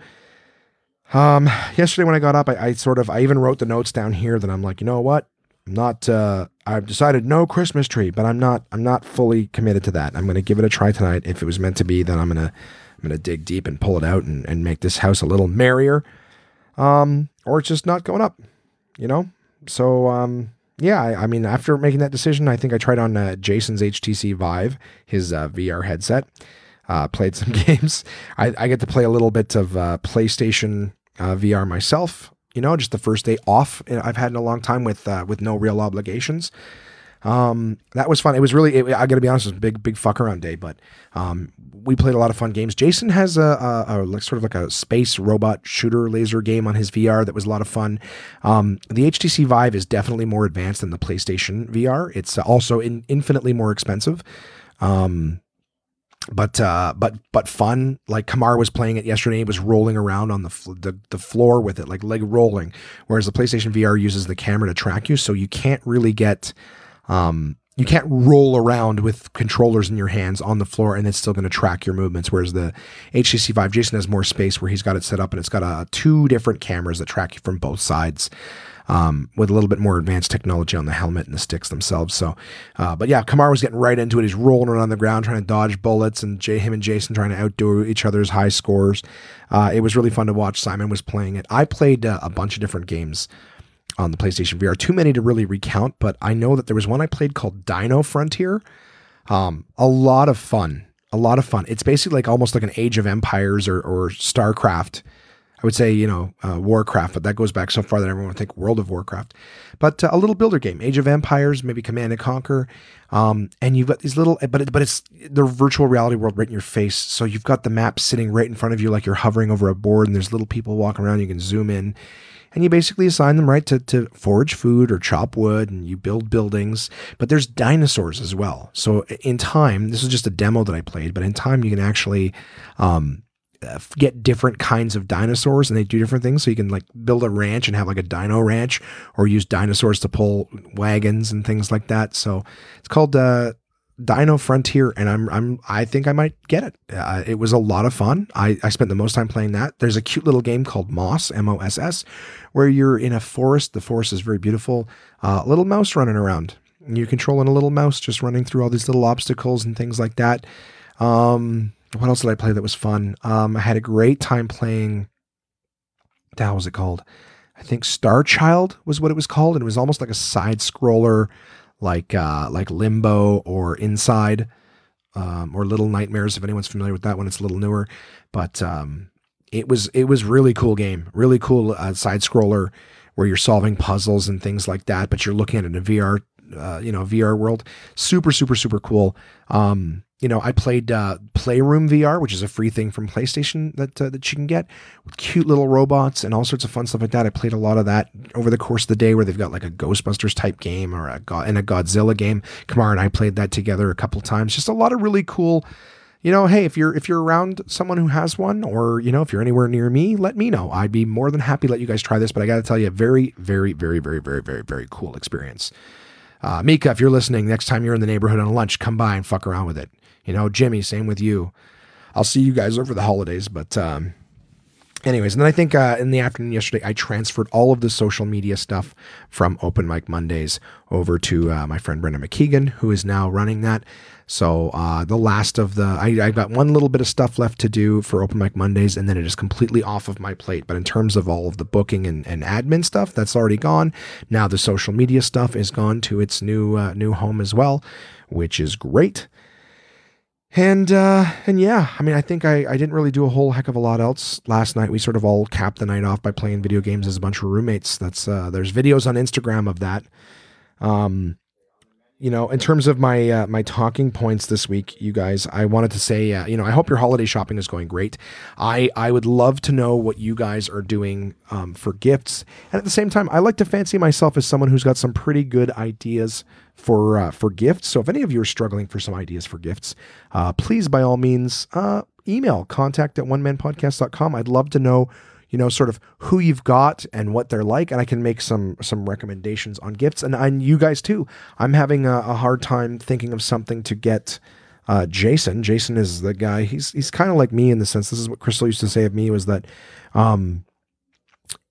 um, yesterday when I got up, I, I, sort of, I even wrote the notes down here that I'm like, you know what? I'm not, uh, I've decided no Christmas tree, but I'm not, I'm not fully committed to that. I'm going to give it a try tonight. If it was meant to be, then I'm to, I'm to dig deep and pull it out and, and make this house a little merrier. Um, or it's just not going up, you know? So, um, yeah, I, I mean, after making that decision, I think I tried on uh, Jason's HTC Vive, his uh, VR headset. Uh, played some games. I, I, get to play a little bit of uh, PlayStation uh, VR myself. You know, just the first day off I've had in a long time with uh, with no real obligations. Um, that was fun. It was really. It, I got to be honest, it was a big big fuck around day, but um, we played a lot of fun games. Jason has a, a, a like sort of like a space robot shooter laser game on his VR that was a lot of fun. Um, the HTC Vive is definitely more advanced than the PlayStation VR. It's also in, infinitely more expensive. Um, but uh, but but fun. Like Kamar was playing it yesterday, he was rolling around on the, fl- the the floor with it, like leg rolling. Whereas the PlayStation VR uses the camera to track you, so you can't really get um, you can't roll around with controllers in your hands on the floor and it's still going to track your movements. Whereas the HTC Vive, Jason has more space where he's got it set up and it's got uh, two different cameras that track you from both sides um, with a little bit more advanced technology on the helmet and the sticks themselves. So, uh, but yeah, Kamar was getting right into it. He's rolling around on the ground trying to dodge bullets, and Jay, him and Jason trying to outdo each other's high scores. Uh, it was really fun to watch. Simon was playing it. I played uh, a bunch of different games on the PlayStation VR. Too many to really recount, but I know that there was one I played called Dino Frontier. Um, a lot of fun. A lot of fun. It's basically like almost like an Age of Empires or, or StarCraft I would say, you know, uh, Warcraft, but that goes back so far that everyone would think World of Warcraft. But uh, a little builder game, Age of Empires, maybe Command and Conquer, um, and you've got these little, but it, but it's the virtual reality world right in your face. So you've got the map sitting right in front of you, like you're hovering over a board, and there's little people walking around. You can zoom in, and you basically assign them right to to forage food or chop wood, and you build buildings. But there's dinosaurs as well. So in time, this is just a demo that I played, but in time you can actually. Um, get different kinds of dinosaurs and they do different things. So you can like build a ranch and have like a dino ranch or use dinosaurs to pull wagons and things like that. So it's called uh, Dino Frontier, and I'm I'm I think I might get it. Uh, it was a lot of fun. I I spent the most time playing that. There's a cute little game called Moss M O S S, where you're in a forest. The forest is very beautiful. Uh, little mouse running around you're controlling a little mouse just running through all these little obstacles and things like that. Um, what else did I play that was fun? Um, I had a great time playing. The was it called? I think Star Child was what it was called, and it was almost like a side scroller, like uh, like Limbo or Inside, um, or Little Nightmares. If anyone's familiar with that one, it's a little newer, but um, it was it was really cool game, really cool uh, side scroller where you're solving puzzles and things like that, but you're looking at it in a VR, uh, you know, VR world. Super, super, super cool. Um, you know, I played uh, Playroom VR, which is a free thing from PlayStation that uh, that you can get with cute little robots and all sorts of fun stuff like that. I played a lot of that over the course of the day, where they've got like a Ghostbusters type game or a and a Godzilla game. Kamar and I played that together a couple times. Just a lot of really cool. You know, hey, if you're if you're around someone who has one, or you know, if you're anywhere near me, let me know. I'd be more than happy to let you guys try this. But I got to tell you, very, very, very, very, very, very, very cool experience. Uh, Mika, if you're listening, next time you're in the neighborhood on lunch, come by and fuck around with it. You know, Jimmy, same with you. I'll see you guys over the holidays, but um, anyways, and then I think uh, in the afternoon yesterday, I transferred all of the social media stuff from Open Mic Mondays over to uh, my friend Brenda McKeegan, who is now running that. So uh, the last of the, I, I got one little bit of stuff left to do for Open Mic Mondays, and then it is completely off of my plate. But in terms of all of the booking and, and admin stuff, that's already gone. Now the social media stuff is gone to its new uh, new home as well, which is great. And uh, and yeah, I mean, I think I, I didn't really do a whole heck of a lot else last night. We sort of all capped the night off by playing video games as a bunch of roommates. That's uh, there's videos on Instagram of that. Um, you know, in terms of my uh, my talking points this week, you guys, I wanted to say, uh, you know, I hope your holiday shopping is going great. I I would love to know what you guys are doing um, for gifts, and at the same time, I like to fancy myself as someone who's got some pretty good ideas for uh, for gifts. So if any of you are struggling for some ideas for gifts, uh, please by all means uh, email contact at one manpodcast.com. I'd love to know you know, sort of who you've got and what they're like, and I can make some some recommendations on gifts. And and you guys too. I'm having a, a hard time thinking of something to get. Uh, Jason. Jason is the guy. He's he's kind of like me in the sense. This is what Crystal used to say of me was that, um,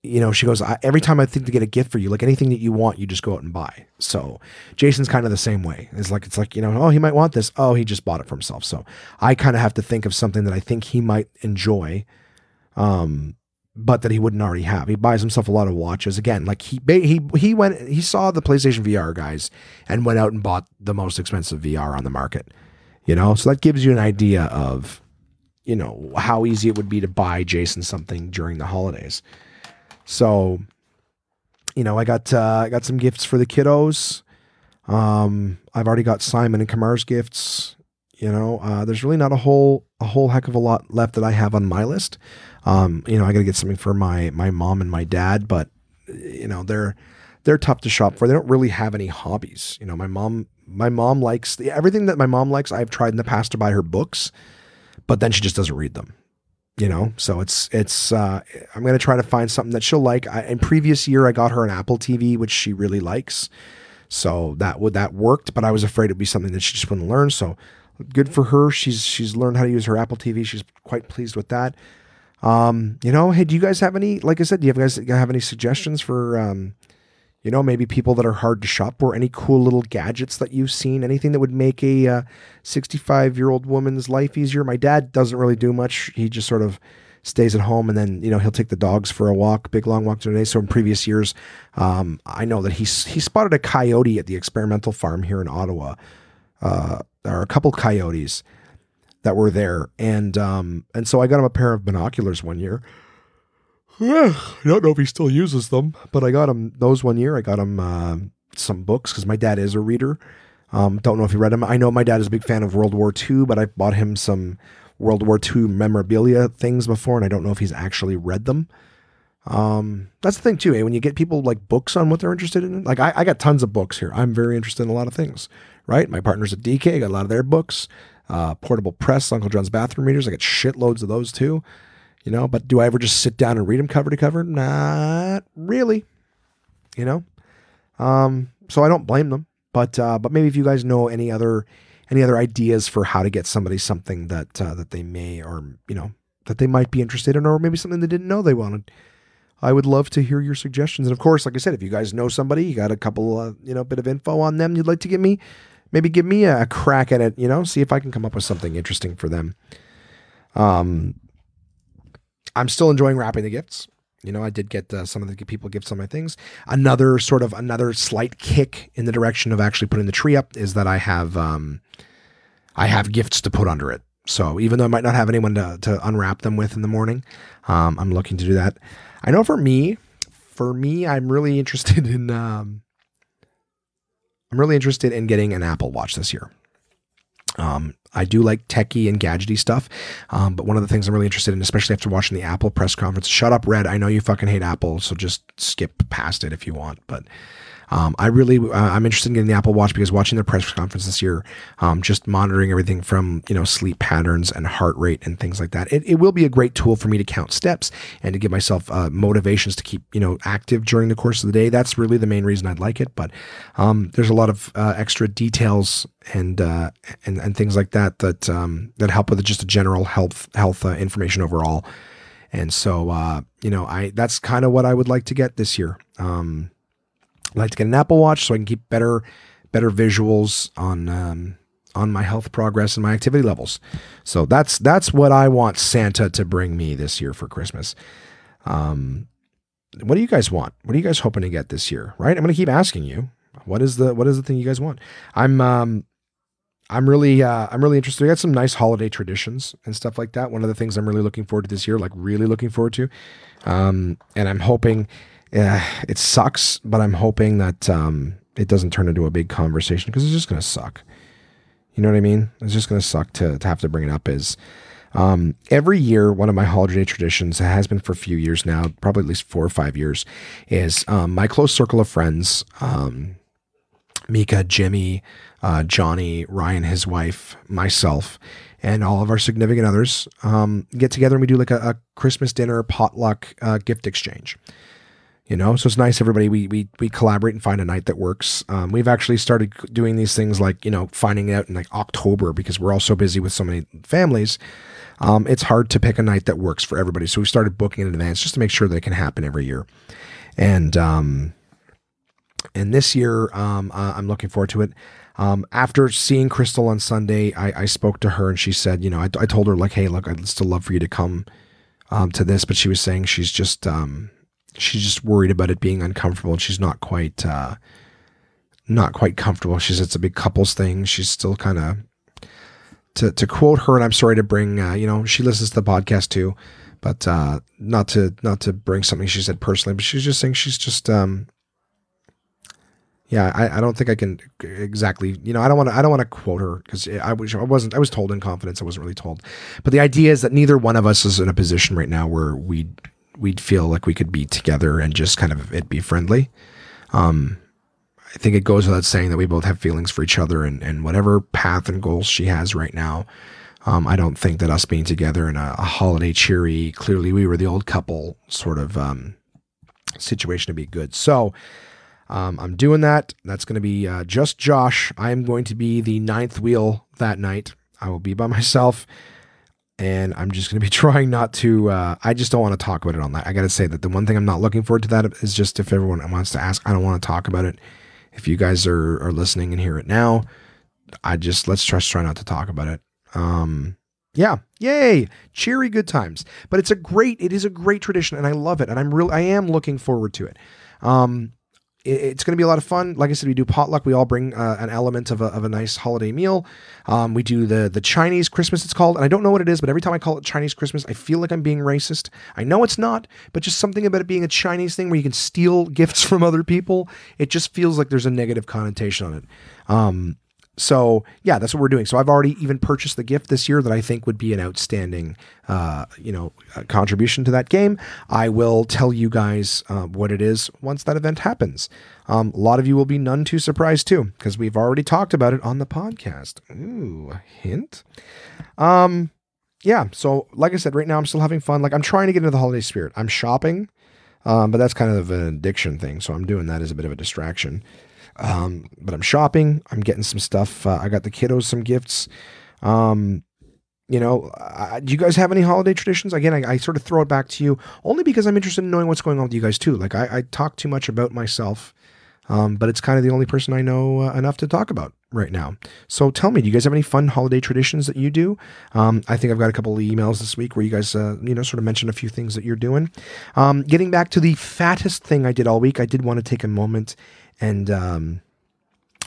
you know, she goes every time I think to get a gift for you, like anything that you want, you just go out and buy. So Jason's kind of the same way. It's like it's like you know, oh, he might want this. Oh, he just bought it for himself. So I kind of have to think of something that I think he might enjoy, um, but that he wouldn't already have. He buys himself a lot of watches. Again, like he he he went he saw the PlayStation VR guys and went out and bought the most expensive VR on the market. You know, so that gives you an idea of you know how easy it would be to buy Jason something during the holidays. So, you know, I got uh, I got some gifts for the kiddos. Um, I've already got Simon and Kamar's gifts. You know, uh, there's really not a whole a whole heck of a lot left that I have on my list. Um, you know, I got to get something for my my mom and my dad, but you know, they're they're tough to shop for. They don't really have any hobbies. You know, my mom my mom likes everything that my mom likes. I've tried in the past to buy her books, but then she just doesn't read them. You know, so it's it's. Uh, I'm gonna try to find something that she'll like. I, in previous year, I got her an Apple TV, which she really likes. So that would that worked, but I was afraid it'd be something that she just wouldn't learn. So good for her. She's she's learned how to use her Apple TV. She's quite pleased with that. Um, you know, hey, do you guys have any? Like I said, do you guys have any suggestions for, um, you know, maybe people that are hard to shop for? Any cool little gadgets that you've seen? Anything that would make a 65 uh, year old woman's life easier? My dad doesn't really do much. He just sort of stays at home and then you know he'll take the dogs for a walk big long walk today so in previous years um, i know that he he spotted a coyote at the experimental farm here in ottawa uh, there are a couple coyotes that were there, and um, and so I got him a pair of binoculars one year. I don't know if he still uses them, but I got him those one year. I got him uh, some books because my dad is a reader. Um, don't know if he read them. I know my dad is a big fan of World War II, but I bought him some World War II memorabilia things before, and I don't know if he's actually read them. Um, that's the thing too. Eh? When you get people like books on what they're interested in, like I, I got tons of books here. I'm very interested in a lot of things. Right, my partners at DK got a lot of their books uh, portable press, Uncle John's bathroom readers. I got shitloads of those too. You know, but do I ever just sit down and read them cover to cover? Not really. You know, um, so I don't blame them. But uh, but maybe if you guys know any other any other ideas for how to get somebody something that uh, that they may or you know that they might be interested in, or maybe something they didn't know they wanted. I would love to hear your suggestions. And of course, like I said, if you guys know somebody, you got a couple, uh, you know, bit of info on them you'd like to give me, maybe give me a crack at it, you know, see if I can come up with something interesting for them. Um, I'm still enjoying wrapping the gifts. You know, I did get uh, some of the people gifts on my things. Another sort of another slight kick in the direction of actually putting the tree up is that I have um, I have gifts to put under it. So even though I might not have anyone to, to unwrap them with in the morning, um, I'm looking to do that. I know for me, for me, I'm really interested in um, I'm really interested in getting an Apple Watch this year. Um, I do like techie and gadgety stuff, um, but one of the things I'm really interested in, especially after watching the Apple press conference, shut up, Red. I know you fucking hate Apple, so just skip past it if you want. But um, I really, uh, I'm interested in getting the Apple Watch because watching their press conference this year, um, just monitoring everything from you know sleep patterns and heart rate and things like that. It, it will be a great tool for me to count steps and to give myself uh, motivations to keep you know active during the course of the day. That's really the main reason I'd like it. But um, there's a lot of uh, extra details and uh, and and things like that that um, that help with just a general health health uh, information overall. And so, uh, you know, I that's kind of what I would like to get this year. Um, I'd like to get an Apple Watch so I can keep better better visuals on um, on my health progress and my activity levels. So that's that's what I want Santa to bring me this year for Christmas. Um, what do you guys want? What are you guys hoping to get this year? Right? I'm going to keep asking you. What is the what is the thing you guys want? I'm um I'm really uh, I'm really interested. We got some nice holiday traditions and stuff like that. One of the things I'm really looking forward to this year, like really looking forward to, um, and I'm hoping yeah, it sucks, but I'm hoping that um, it doesn't turn into a big conversation because it's just going to suck. You know what I mean? It's just going to suck to, have to bring it up. Is um, every year, one of my holiday traditions has been for a few years now, probably at least four or five years, is um, my close circle of friends, um, Mika, Jimmy, uh, Johnny, Ryan, his wife, myself, and all of our significant others um, get together and we do like a, a Christmas dinner potluck uh, gift exchange you know? So it's nice everybody we we, we collaborate and find a night that works. Um, we've actually started doing these things like you know finding out in like october because we're all so busy with so many families um, it's hard to pick a night that works for everybody. So we started booking in advance just to make sure that it can happen every year. And um and this year um, uh, i'm looking forward to it. Um, after seeing crystal on sunday I, I spoke to her and she said you know I, I told her like hey look i'd still love for you to come um, to this but she was saying she's just um, she's just worried about it being uncomfortable and she's not quite uh, not quite comfortable. She says it's a big couples thing. She's still kind of to to quote her, and I'm sorry to bring uh, you know she listens to the podcast too, but uh, not to not to bring something she said personally, but she's just saying she's just um yeah I, I don't think I can exactly you know I don't want to I don't want to quote her because I was I wasn't I was told in confidence I wasn't really told, but the idea is that neither one of us is in a position right now where we we'd feel like we could be together and just kind of it be friendly. Um, I think it goes without saying that we both have feelings for each other and, and whatever path and goals she has right now. Um, I don't think that us being together in a, a, holiday cheery, clearly we were the old couple sort of um, situation to be good. So um, I'm doing that. That's going to be uh, just Josh. I am going to be the ninth wheel that night. I will be by myself and I'm just going to be trying not to. Uh, I just don't want to talk about it on that. I got to say that the one thing I'm not looking forward to that is just if everyone wants to ask, I don't want to talk about it. If you guys are are listening and hear it now, I just let's just try not to talk about it. Um, yeah, yay, cheery good times. But it's a great, it is a great tradition, and I love it, and I'm real, I am looking forward to it. Um, it's going to be a lot of fun. Like I said, we do potluck. We all bring uh, an element of a, of a nice holiday meal. Um, we do the the Chinese Christmas. It's called, and I don't know what it is, but every time I call it Chinese Christmas, I feel like I'm being racist. I know it's not, but just something about it being a Chinese thing where you can steal gifts from other people. It just feels like there's a negative connotation on it. Um, so yeah, that's what we're doing. So I've already even purchased the gift this year that I think would be an outstanding, uh, you know, uh, contribution to that game. I will tell you guys uh, what it is once that event happens. Um, a lot of you will be none too surprised too, because we've already talked about it on the podcast. Ooh, a hint. Um, yeah. So like I said, right now I'm still having fun. Like I'm trying to get into the holiday spirit. I'm shopping, um, but that's kind of an addiction thing. So I'm doing that as a bit of a distraction. Um, but I'm shopping. I'm getting some stuff. Uh, I got the kiddos some gifts. Um, you know, uh, do you guys have any holiday traditions? Again, I, I, sort of throw it back to you only because I'm interested in knowing what's going on with you guys too. Like I, I talk too much about myself, um, but it's kind of the only person I know uh, enough to talk about right now. So tell me, do you guys have any fun holiday traditions that you do? Um, I think I've got a couple of emails this week where you guys, uh, you know, sort of mentioned a few things that you're doing. Um, getting back to the fattest thing I did all week, I did want to take a moment and um,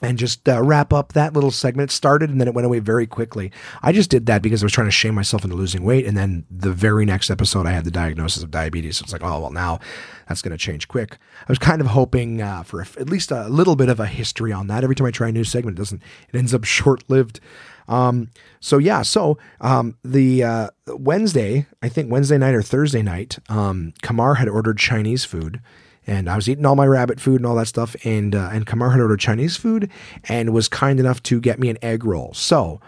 and just uh, wrap up that little segment. It started and then it went away very quickly. I just did that because I was trying to shame myself into losing weight. And then the very next episode, I had the diagnosis of diabetes. So it's like, oh, well, now that's going to change quick. I was kind of hoping uh, for a, at least a little bit of a history on that. Every time I try a new segment, it doesn't, it ends up short lived. Um, so yeah, so um, the uh, Wednesday, I think Wednesday night or Thursday night, um, Kamar had ordered Chinese food and I was eating all my rabbit food and all that stuff. And uh, and Kamar had ordered Chinese food and was kind enough to get me an egg roll. So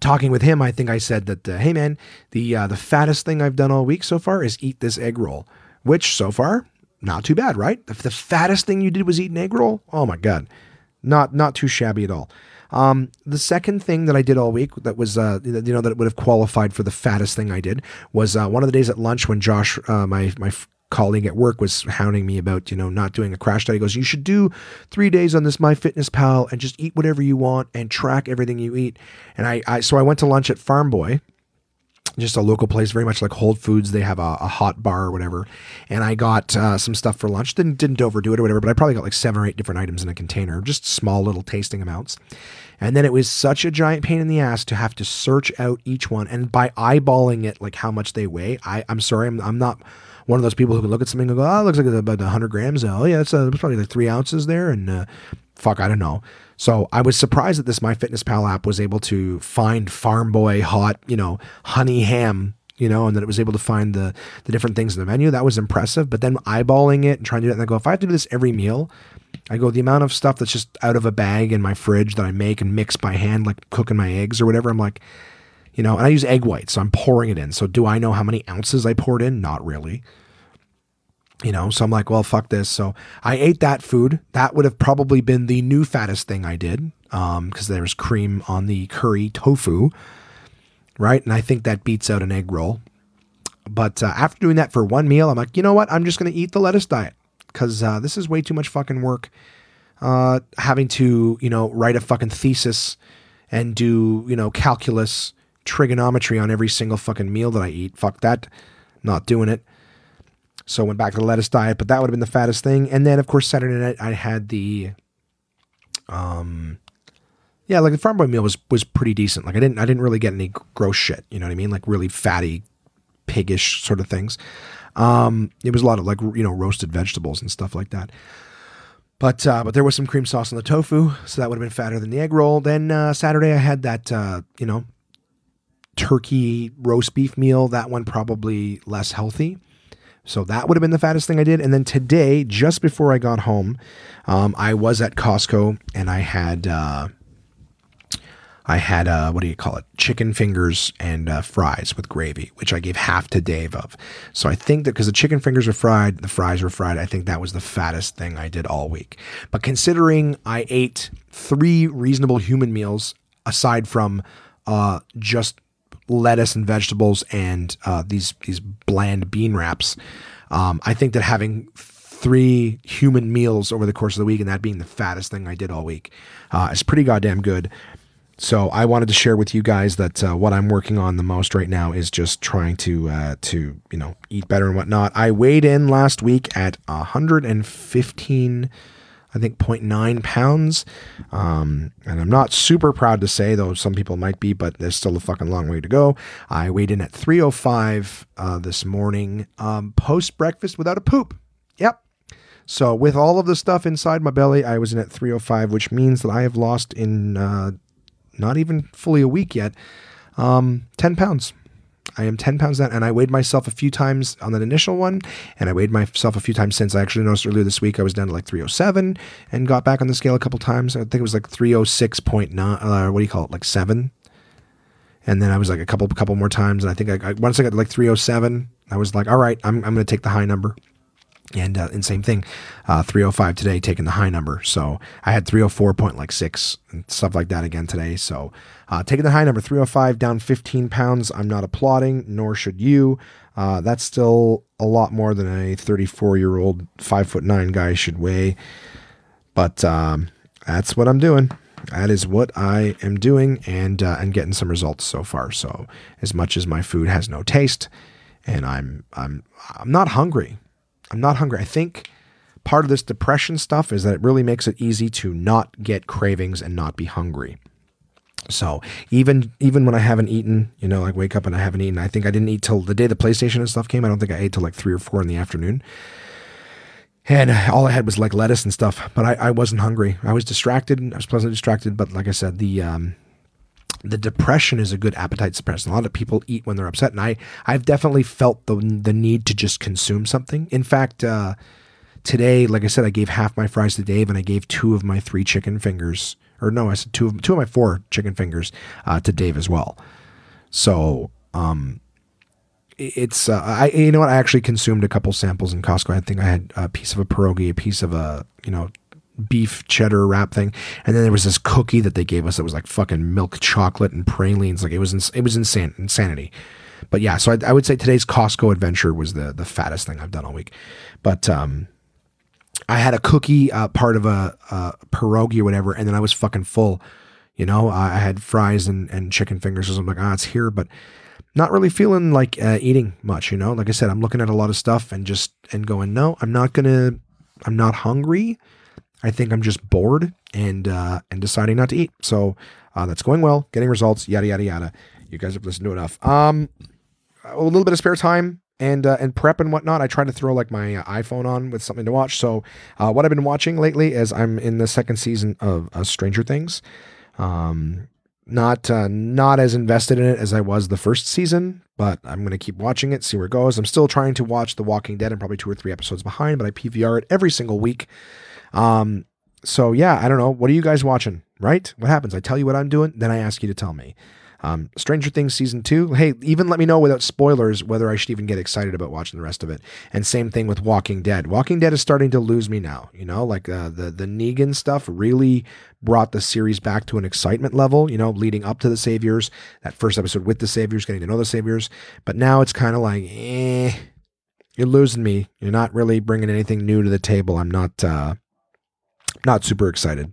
talking with him, I think I said that, uh, hey man, the uh, the fattest thing I've done all week so far is eat this egg roll, which so far not too bad, right? If the fattest thing you did was eat an egg roll, oh my god, not not too shabby at all. Um, the second thing that I did all week that was, uh, you know, that would have qualified for the fattest thing I did was uh, one of the days at lunch when Josh, uh, my my colleague at work was hounding me about, you know, not doing a crash diet. He goes, You should do three days on this MyFitnessPal and just eat whatever you want and track everything you eat. And I, I so I went to lunch at Farm Boy, just a local place, very much like Whole Foods. They have a, a hot bar or whatever. And I got uh, some stuff for lunch. Didn't didn't overdo it or whatever, but I probably got like seven or eight different items in a container, just small little tasting amounts. And then it was such a giant pain in the ass to have to search out each one. And by eyeballing it, like how much they weigh, I, I'm sorry, I'm, I'm not one of those people who can look at something and go, oh, it looks like it's about 100 grams. Oh, yeah, it's uh, probably like three ounces there. And uh, fuck, I don't know. So I was surprised that this MyFitnessPal app was able to find Farm Boy hot, you know, honey ham, you know, and that it was able to find the the different things in the menu. That was impressive. But then eyeballing it and trying to do it, and I go, if I have to do this every meal, I go, the amount of stuff that's just out of a bag in my fridge that I make and mix by hand, like cooking my eggs or whatever, I'm like, you know, and I use egg whites, so I'm pouring it in. So do I know how many ounces I poured in? Not really. You know, so I'm like, well, fuck this. So I ate that food. That would have probably been the new fattest thing I did, um, because there's cream on the curry tofu, right? And I think that beats out an egg roll. But uh, after doing that for one meal, I'm like, you know what? I'm just going to eat the lettuce diet because uh, this is way too much fucking work. Uh, having to, you know, write a fucking thesis and do, you know, calculus trigonometry on every single fucking meal that I eat. Fuck that. Not doing it. So I went back to the lettuce diet, but that would have been the fattest thing. And then of course Saturday night I had the um yeah, like the farm boy meal was was pretty decent. Like I didn't I didn't really get any gross shit, you know what I mean? Like really fatty piggish sort of things. Um it was a lot of like you know roasted vegetables and stuff like that. But uh, but there was some cream sauce on the tofu, so that would have been fatter than the egg roll. Then uh, Saturday I had that uh, you know turkey roast beef meal. That one probably less healthy. So that would have been the fattest thing I did. And then today, just before I got home, um, I was at Costco and I had uh, I had uh, what do you call it? Chicken fingers and uh, fries with gravy, which I gave half to Dave of. So I think that because the chicken fingers were fried, the fries were fried. I think that was the fattest thing I did all week. But considering I ate three reasonable human meals aside from uh, just lettuce and vegetables and uh, these these bland bean wraps. Um, I think that having three human meals over the course of the week and that being the fattest thing I did all week uh, is pretty goddamn good. So I wanted to share with you guys that uh, what I'm working on the most right now is just trying to uh, to you know eat better and whatnot. I weighed in last week at 115 I think 0.9 pounds. Um, and I'm not super proud to say, though some people might be, but there's still a fucking long way to go. I weighed in at 305 uh, this morning, um, post breakfast without a poop. Yep. So with all of the stuff inside my belly, I was in at 305, which means that I have lost in uh, not even fully a week yet, um, 10 pounds. I am 10 pounds down, and I weighed myself a few times on that initial one, and I weighed myself a few times since. I actually noticed earlier this week I was down to like 307 and got back on the scale a couple times. I think it was like 306.9, uh, what do you call it, like 7? And then I was like a couple couple more times, and I think I, I once I got like 307, I was like, all right, I'm, I'm going to take the high number. And, uh, and same thing, uh, 305 today, taking the high number. So I had 304.6 and stuff like that again today. So uh, taking the high number, 305 down 15 pounds. I'm not applauding, nor should you. Uh, that's still a lot more than a 34 year old, five foot nine guy should weigh. But um, that's what I'm doing. That is what I am doing, and uh, and getting some results so far. So as much as my food has no taste, and I'm I'm I'm not hungry. I'm not hungry. I think part of this depression stuff is that it really makes it easy to not get cravings and not be hungry. So even even when I haven't eaten, you know, like wake up and I haven't eaten. I think I didn't eat till the day the PlayStation and stuff came. I don't think I ate till like three or four in the afternoon. And all I had was like lettuce and stuff, but I, I wasn't hungry. I was distracted. I was pleasantly distracted, but like I said, the um, the depression is a good appetite suppressant. A lot of people eat when they're upset, and I I've definitely felt the the need to just consume something. In fact, uh, today, like I said, I gave half my fries to Dave, and I gave two of my three chicken fingers, or no, I said two of two of my four chicken fingers uh, to Dave as well. So um, it's uh, I you know what I actually consumed a couple samples in Costco. I think I had a piece of a pierogi, a piece of a you know beef cheddar wrap thing, and then there was this cookie that they gave us that was like fucking milk chocolate and pralines. Like it was ins- it was insane insanity. But yeah, so I, I, would say today's Costco adventure was the the fattest thing I've done all week. But um, I had a cookie, uh, part of a, a pierogi or whatever, and then I was fucking full. You know, I had fries and, and chicken fingers. So I'm like, ah, it's here, but not really feeling like uh, eating much, you know. Like I said, I'm looking at a lot of stuff and just and going, no, I'm not gonna, I'm not hungry. I think I'm just bored and uh, and deciding not to eat. So uh, that's going well, getting results, yada yada yada. You guys have listened to enough. Um, a little bit of spare time and uh, and prep and whatnot. I try to throw like my uh, iPhone on with something to watch. So uh, what I've been watching lately is I'm in the second season of Stranger Things. Um, not uh, not as invested in it as I was the first season, but I'm to keep watching it, see where it goes. I'm still trying to watch The Walking Dead. I'm probably two or three episodes behind, but I PVR it every single week. Um, so yeah, I don't know. What are you guys watching? Right? What happens? I tell you what I'm doing, then I ask you to tell me. Um, Stranger Things season two. Hey, even let me know without spoilers whether I should even get excited about watching the rest of it. And same thing with Walking Dead. Walking Dead is starting to lose me now. You know, like uh, the the Negan stuff really brought the series back to an excitement level. You know, leading up to the Saviors, that first episode with the Saviors, getting to know the Saviors. But now it's kind of like, eh, you're losing me. You're not really bringing anything new to the table. I'm not uh, not super excited.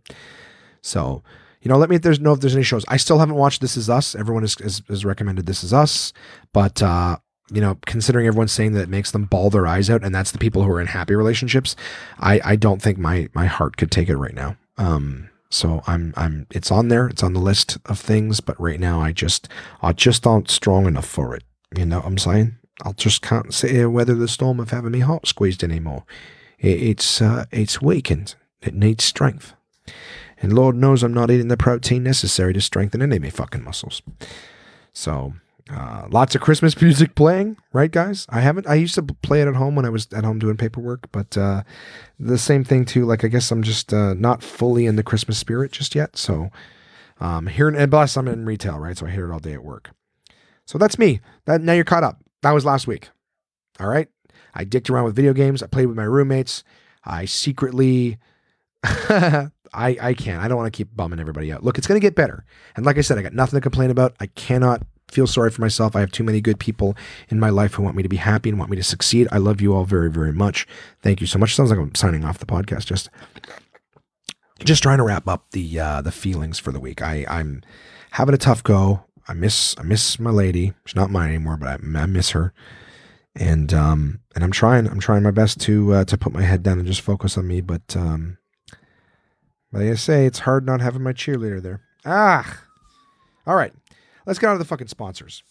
So you know, let me there's know if there's any shows. I still haven't watched This Is Us. Everyone has, has, has recommended This Is Us, but uh, you know, considering everyone's saying that it makes them bawl their eyes out, and that's the people who are in happy relationships, I I don't think my my heart could take it right now. Um, so I'm I'm it's on there, it's on the list of things, but right now I just I just aren't strong enough for it. You know what I'm saying? I just can't sit here weather the storm of having me heart squeezed anymore. It, it's uh, it's weakened. It needs strength. And Lord knows I'm not eating the protein necessary to strengthen any of my fucking muscles. So, uh, lots of Christmas music playing, right, guys? I haven't. I used to play it at home when I was at home doing paperwork, but uh, the same thing too. Like, I guess I'm just uh, not fully in the Christmas spirit just yet. So, um, here and plus I'm in retail, right? So I hear it all day at work. So that's me. That now you're caught up. That was last week. All right. I dicked around with video games. I played with my roommates. I secretly I, I can't. I don't want to keep bumming everybody out. Look, it's going to get better. And like I said, I got nothing to complain about. I cannot feel sorry for myself. I have too many good people in my life who want me to be happy and want me to succeed. I love you all very, very much. Thank you so much. Sounds like I'm signing off the podcast. Just, just trying to wrap up the uh, the feelings for the week. I I'm having a tough go. I miss I miss my lady. She's not mine anymore, but I, I miss her. And um and I'm trying I'm trying my best to uh, to put my head down and just focus on me. But um like I say, it's hard not having my cheerleader there. Ah. All right. Let's get on to the fucking sponsors.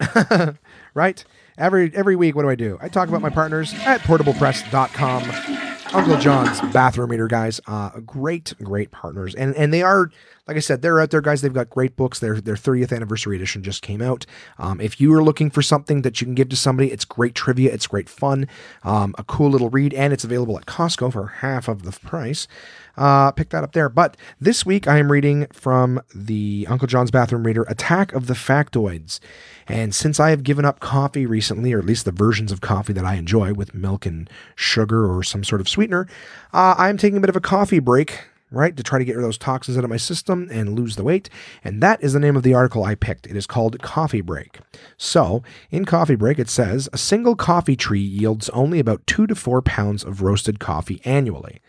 right? Every every week, what do I do? I talk about my partners at portablepress.com. Uncle John's bathroom reader guys, uh, great, great partners, and and they are like I said, they're out there, guys. They've got great books. Their their 30th anniversary edition just came out. Um, if you are looking for something that you can give to somebody, it's great trivia, it's great fun, um, a cool little read, and it's available at Costco for half of the price. Uh, pick that up there. But this week I am reading from the Uncle John's Bathroom Reader Attack of the Factoids. And since I have given up coffee recently, or at least the versions of coffee that I enjoy with milk and sugar or some sort of sweetener, uh, I'm taking a bit of a coffee break right? To try to get rid of those toxins out of my system and lose the weight. And that is the name of the article I picked. It is called Coffee Break. So, in Coffee Break, it says a single coffee tree yields only about two to four pounds of roasted coffee annually.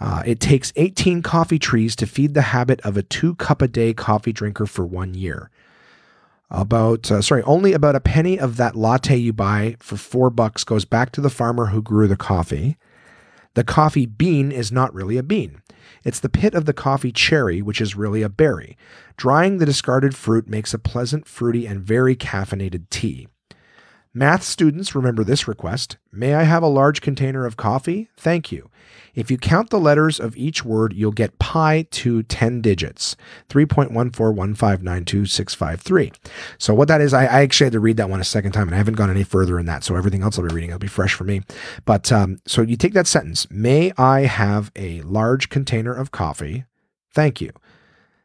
Uh, it takes 18 coffee trees to feed the habit of a two cup a day coffee drinker for one year. About, uh, sorry, only about a penny of that latte you buy for four bucks goes back to the farmer who grew the coffee. The coffee bean is not really a bean. It's the pit of the coffee cherry, which is really a berry. Drying the discarded fruit makes a pleasant, fruity, and very caffeinated tea. Math students remember this request May I have a large container of coffee? Thank you. If you count the letters of each word, you'll get pi to 10 digits 3.141592653. So, what that is, I, I, actually had to read that one a second time and I haven't gone any further in that. So, everything else I'll be reading it'll be fresh for me. But um, so you take that sentence May I have a large container of coffee? Thank you.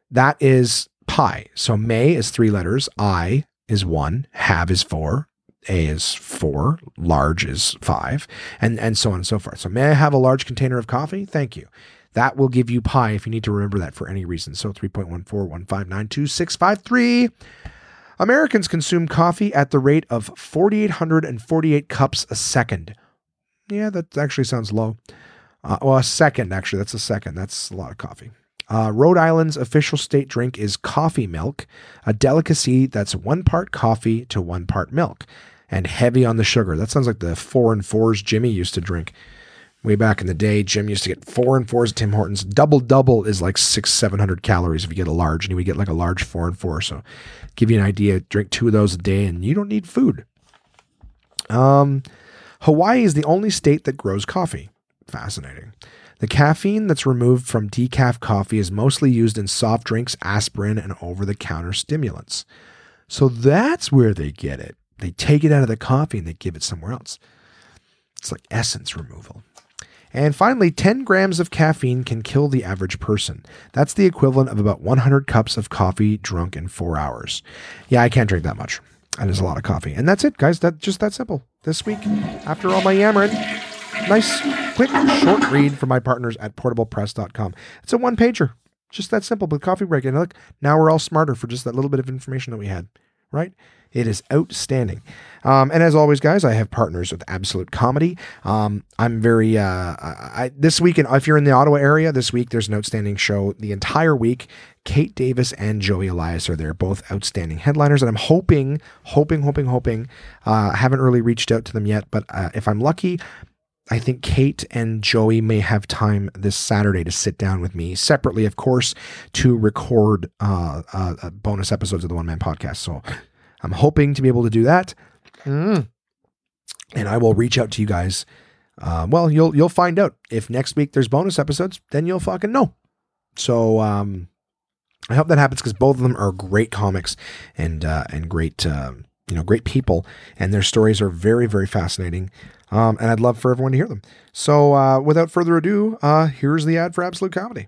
That is pi. So, may is three letters, I is one, have is four, a is four, large is five, and, and so on and so forth. So, may I have a large container of coffee? Thank you. That will give you pi if you need to remember that for any reason. So, 3.141592653. Americans consume coffee at the rate of 4,848 cups a second. Yeah, that actually sounds low. Uh, well, a second, actually. That's a second. That's a lot of coffee. Uh, Rhode Island's official state drink is coffee milk, a delicacy that's one part coffee to one part milk and heavy on the sugar. That sounds like the four and fours Jimmy used to drink. Way back in the day, Jim used to get four and fours at Tim Hortons. Double double is like six, seven hundred calories if you get a large, and he would get like a large four and four. So, give you an idea, drink two of those a day, and you don't need food. Um, Hawaii is the only state that grows coffee. Fascinating. The caffeine that's removed from decaf coffee is mostly used in soft drinks, aspirin, and over the counter stimulants. So that's where they get it. They take it out of the coffee and they give it somewhere else. It's like essence removal. And finally, 10 grams of caffeine can kill the average person. That's the equivalent of about 100 cups of coffee drunk in four hours. Yeah, I can't drink that much. And is a lot of coffee. And that's it, guys. That just that simple. This week, after all my yammering, nice, quick, short read from my partners at portablepress.com. It's a one pager. Just that simple, but coffee break. And look, now we're all smarter for just that little bit of information that we had, right? It is outstanding. Um, and as always, guys, I have partners with Absolute Comedy. Um, I'm very, uh, I, this week, if you're in the Ottawa area, this week there's an outstanding show the entire week. Kate Davis and Joey Elias are there, both outstanding headliners. And I'm hoping, hoping, hoping, hoping, uh, I haven't really reached out to them yet, but uh, if I'm lucky, I think Kate and Joey may have time this Saturday to sit down with me separately, of course, to record uh, uh, bonus episodes of the One Man Podcast. So I'm hoping to be able to do that. Mm. And I will reach out to you guys. Uh, well, you'll you'll find out if next week there's bonus episodes. Then you'll fucking know. So um, I hope that happens because both of them are great comics and uh, and great uh, you know great people, and their stories are very very fascinating. Um, and I'd love for everyone to hear them. So uh, without further ado, uh, here's the ad for Absolute Comedy.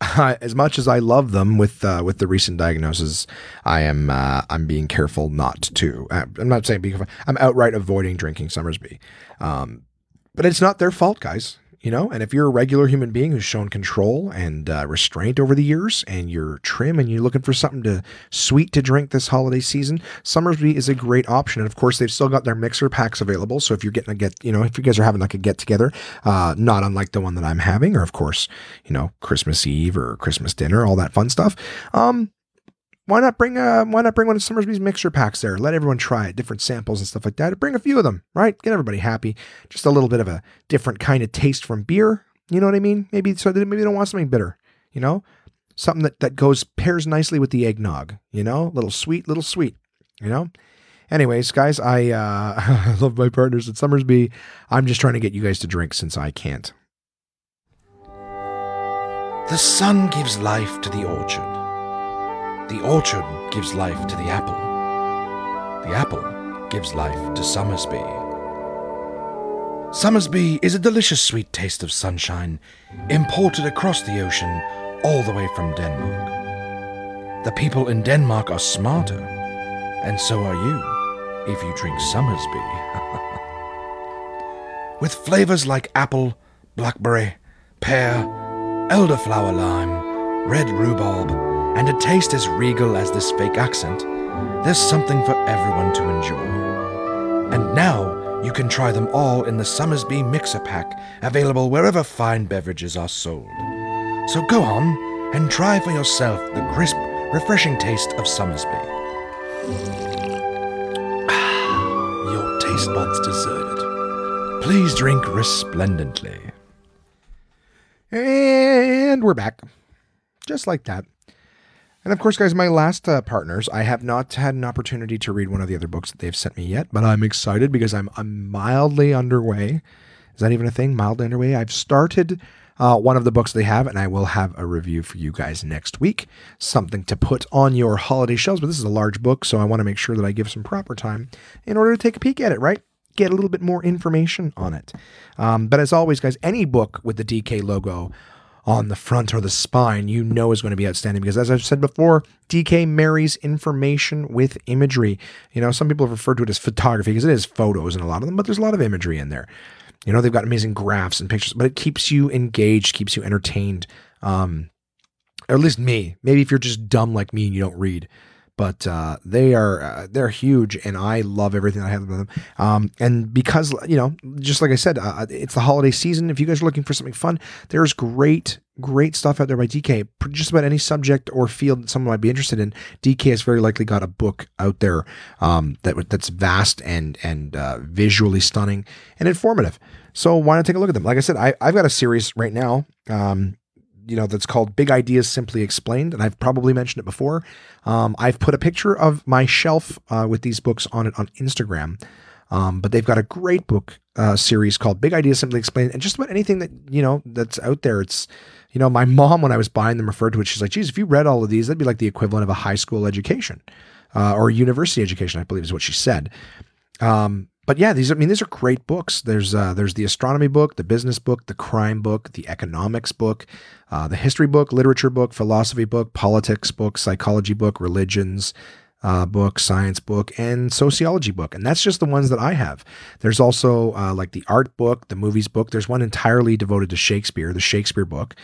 as much as I love them with uh, with the recent diagnosis, I am uh, I'm being careful not to. Uh, I'm not saying being I'm outright avoiding drinking Somersby, um, but it's not their fault, guys you know and if you're a regular human being who's shown control and uh, restraint over the years and you're trim and you're looking for something to sweet to drink this holiday season Somersby is a great option. And of course they've still got their mixer packs available. So if you're getting a get you know if you guys are having like a get together uh, not unlike the one that i'm having or of course you know christmas eve or christmas dinner all that fun stuff um why not bring uh why not bring one of Somersby's mixer packs there? Let everyone try it, different samples and stuff like that. Bring a few of them, right? Get everybody happy. Just a little bit of a different kind of taste from beer. You know what I mean? Maybe so they maybe they don't want something bitter. You know, something that that goes pairs nicely with the eggnog. You know, little sweet, little sweet. You know. Anyways, guys, I uh, I love my partners at Summersby. I'm just trying to get you guys to drink since I can't. The sun gives life to the orchard. The orchard gives life to the apple. The apple gives life to Somersby. Somersby is a delicious sweet taste of sunshine, imported across the ocean all the way from Denmark. The people in Denmark are smarter, and so are you if you drink Somersby. With flavors like apple, blackberry, pear, elderflower lime, red rhubarb, and a taste as regal as this fake accent, there's something for everyone to enjoy. And now you can try them all in the Somersby Mixer Pack, available wherever fine beverages are sold. So go on and try for yourself the crisp, refreshing taste of Somersby. Your taste buds deserve it. Please drink resplendently. And we're back. Just like that. And of course, guys, my last uh, partners, I have not had an opportunity to read one of the other books that they've sent me yet, but I'm excited because I'm, I'm mildly underway. Is that even a thing? Mildly underway. I've started uh, one of the books they have, and I will have a review for you guys next week. Something to put on your holiday shelves, but this is a large book, so I want to make sure that I give some proper time in order to take a peek at it, right? Get a little bit more information on it. Um, but as always, guys, any book with the DK logo on the front or the spine, you know is going to be outstanding because, as I've said before, DK marries information with imagery. You know, some people have referred to it as photography because it is photos in a lot of them, but there's a lot of imagery in there. You know, they've got amazing graphs and pictures, but it keeps you engaged, keeps you entertained. Um, or at least me. Maybe if you're just dumb like me and you don't read, but uh, they are uh, they're huge, and I love everything I have with them. Um, and because you know, just like I said, uh, it's the holiday season. If you guys are looking for something fun, there's great great stuff out there by DK. Just about any subject or field that someone might be interested in, DK has very likely got a book out there um, that that's vast and and uh, visually stunning and informative. So why not take a look at them? Like I said, I, I've got a series right now. Um, you know that's called Big Ideas Simply Explained, and I've probably mentioned it before. Um, I've put a picture of my shelf uh, with these books on it on Instagram. Um, but they've got a great book uh, series called Big Ideas Simply Explained, and just about anything that you know that's out there. It's you know my mom when I was buying them referred to it. She's like, "Geez, if you read all of these, that'd be like the equivalent of a high school education uh, or university education." I believe is what she said. Um, but yeah, these I mean these are great books. There's uh, there's the astronomy book, the business book, the crime book, the economics book, uh, the history book, literature book, philosophy book, politics book, psychology book, religions uh, book, science book, and sociology book, and that's just the ones that I have. There's also uh, like the art book, the movies book. There's one entirely devoted to Shakespeare, the Shakespeare book.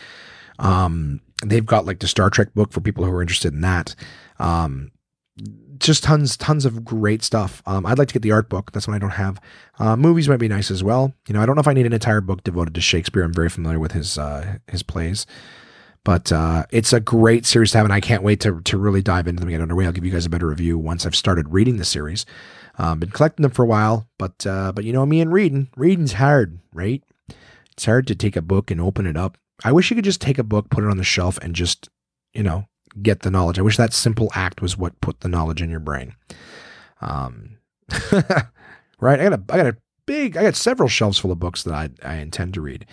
Um, they've got like the Star Trek book for people who are interested in that. Um, just tons, tons of great stuff. Um, I'd like to get the art book. That's one I don't have. Uh, movies might be nice as well. You know, I don't know if I need an entire book devoted to Shakespeare. I'm very familiar with his uh, his plays, but uh, it's a great series to have, and I can't wait to to really dive into them and get underway. I'll give you guys a better review once I've started reading the series. Um, been collecting them for a while, but uh, but you know me and reading. Reading's hard, right? It's hard to take a book and open it up. I wish you could just take a book, put it on the shelf, and just you know get the knowledge. I wish that simple act was what put the knowledge in your brain. Um, right? I got a I got a big I got several shelves full of books that I I intend to read.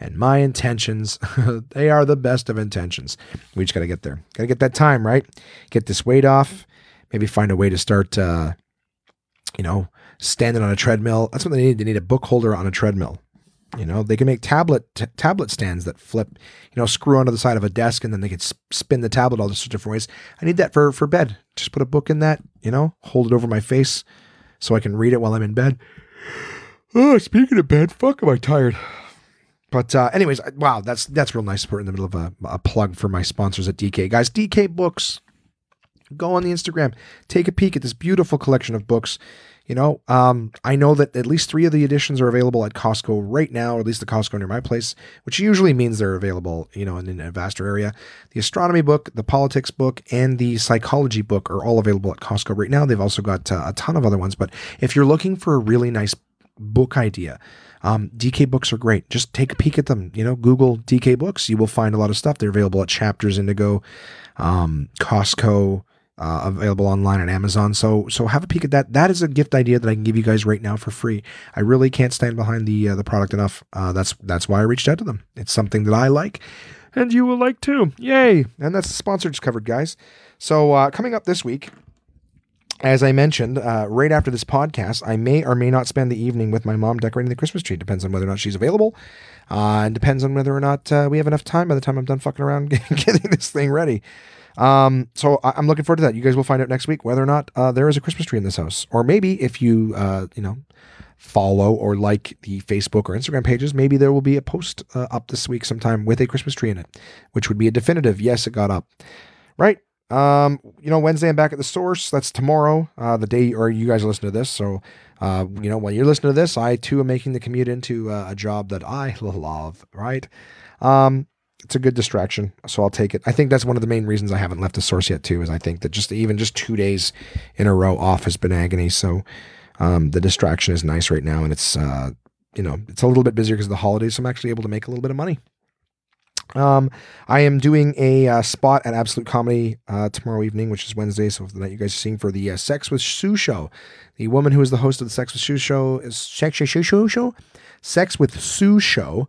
And my intentions, they are the best of intentions. We just got to get there. Got to get that time, right? Get this weight off. Maybe find a way to start, uh, you know, standing on a treadmill. That's what they need. They need a book holder on a treadmill. You know, they can make tablet t- tablet stands that flip, you know, screw onto the side of a desk and then they can sp- spin the tablet all sorts of different ways. I need that for for bed. Just put a book in that, you know, hold it over my face so I can read it while I'm in bed. Oh, speaking of bed, fuck, am I tired? But uh, anyways, wow, that's that's real nice. We're in the middle of a, a plug for my sponsors at DK, guys. DK Books. Go on the Instagram, take a peek at this beautiful collection of books. You know, um, I know that at least three of the editions are available at Costco right now, or at least the Costco near my place, which usually means they're available, you know, in, in a vaster area. The astronomy book, the politics book, and the psychology book are all available at Costco right now. They've also got uh, a ton of other ones, but if you're looking for a really nice book idea, um, DK books are great. Just take a peek at them. You know, Google DK books. You will find a lot of stuff. They're available at Chapters Indigo, um, Costco, uh, available online on Amazon. So so have a peek at that. That is a gift idea that I can give you guys right now for free. I really can't stand behind the uh, the product enough. Uh, that's that's why I reached out to them. It's something that I like, and you will like too. Yay! And that's the sponsors covered, guys. So uh, coming up this week. As I mentioned, uh, right after this podcast, I may or may not spend the evening with my mom decorating the Christmas tree. Depends on whether or not she's available, uh, and depends on whether or not uh, we have enough time by the time I'm done fucking around getting this thing ready. Um, so I- am looking forward to that. You guys will find out next week whether or not uh, there is a Christmas tree in this house, or maybe if you uh, you know follow or like the Facebook or Instagram pages, maybe there will be a post uh, up this week sometime with a Christmas tree in it, which would be a definitive yes, it got up. Right. Um, you know, Wednesday I'm back at the source. That's tomorrow, uh, the day, or you guys listen to this. So, uh, you know, when you're listening to this, I too am making the commute into uh, a job that I love. Right. Um, it's a good distraction, so I'll take it. I think that's one of the main reasons I haven't left the source yet too. Is I think that just even just two days in a row off has been agony. So um, the distraction is nice right now, and it's uh, you know it's a little bit busier because of the holidays. So I'm actually able to make a little bit of money. Um, I am doing a uh, spot at Absolute Comedy uh, tomorrow evening, which is Wednesday. So the night you guys are seeing for the uh, Sex with Sue show, the woman who is the host of the Sex with Sue show is Sex with Sue show, Sex with Sue show.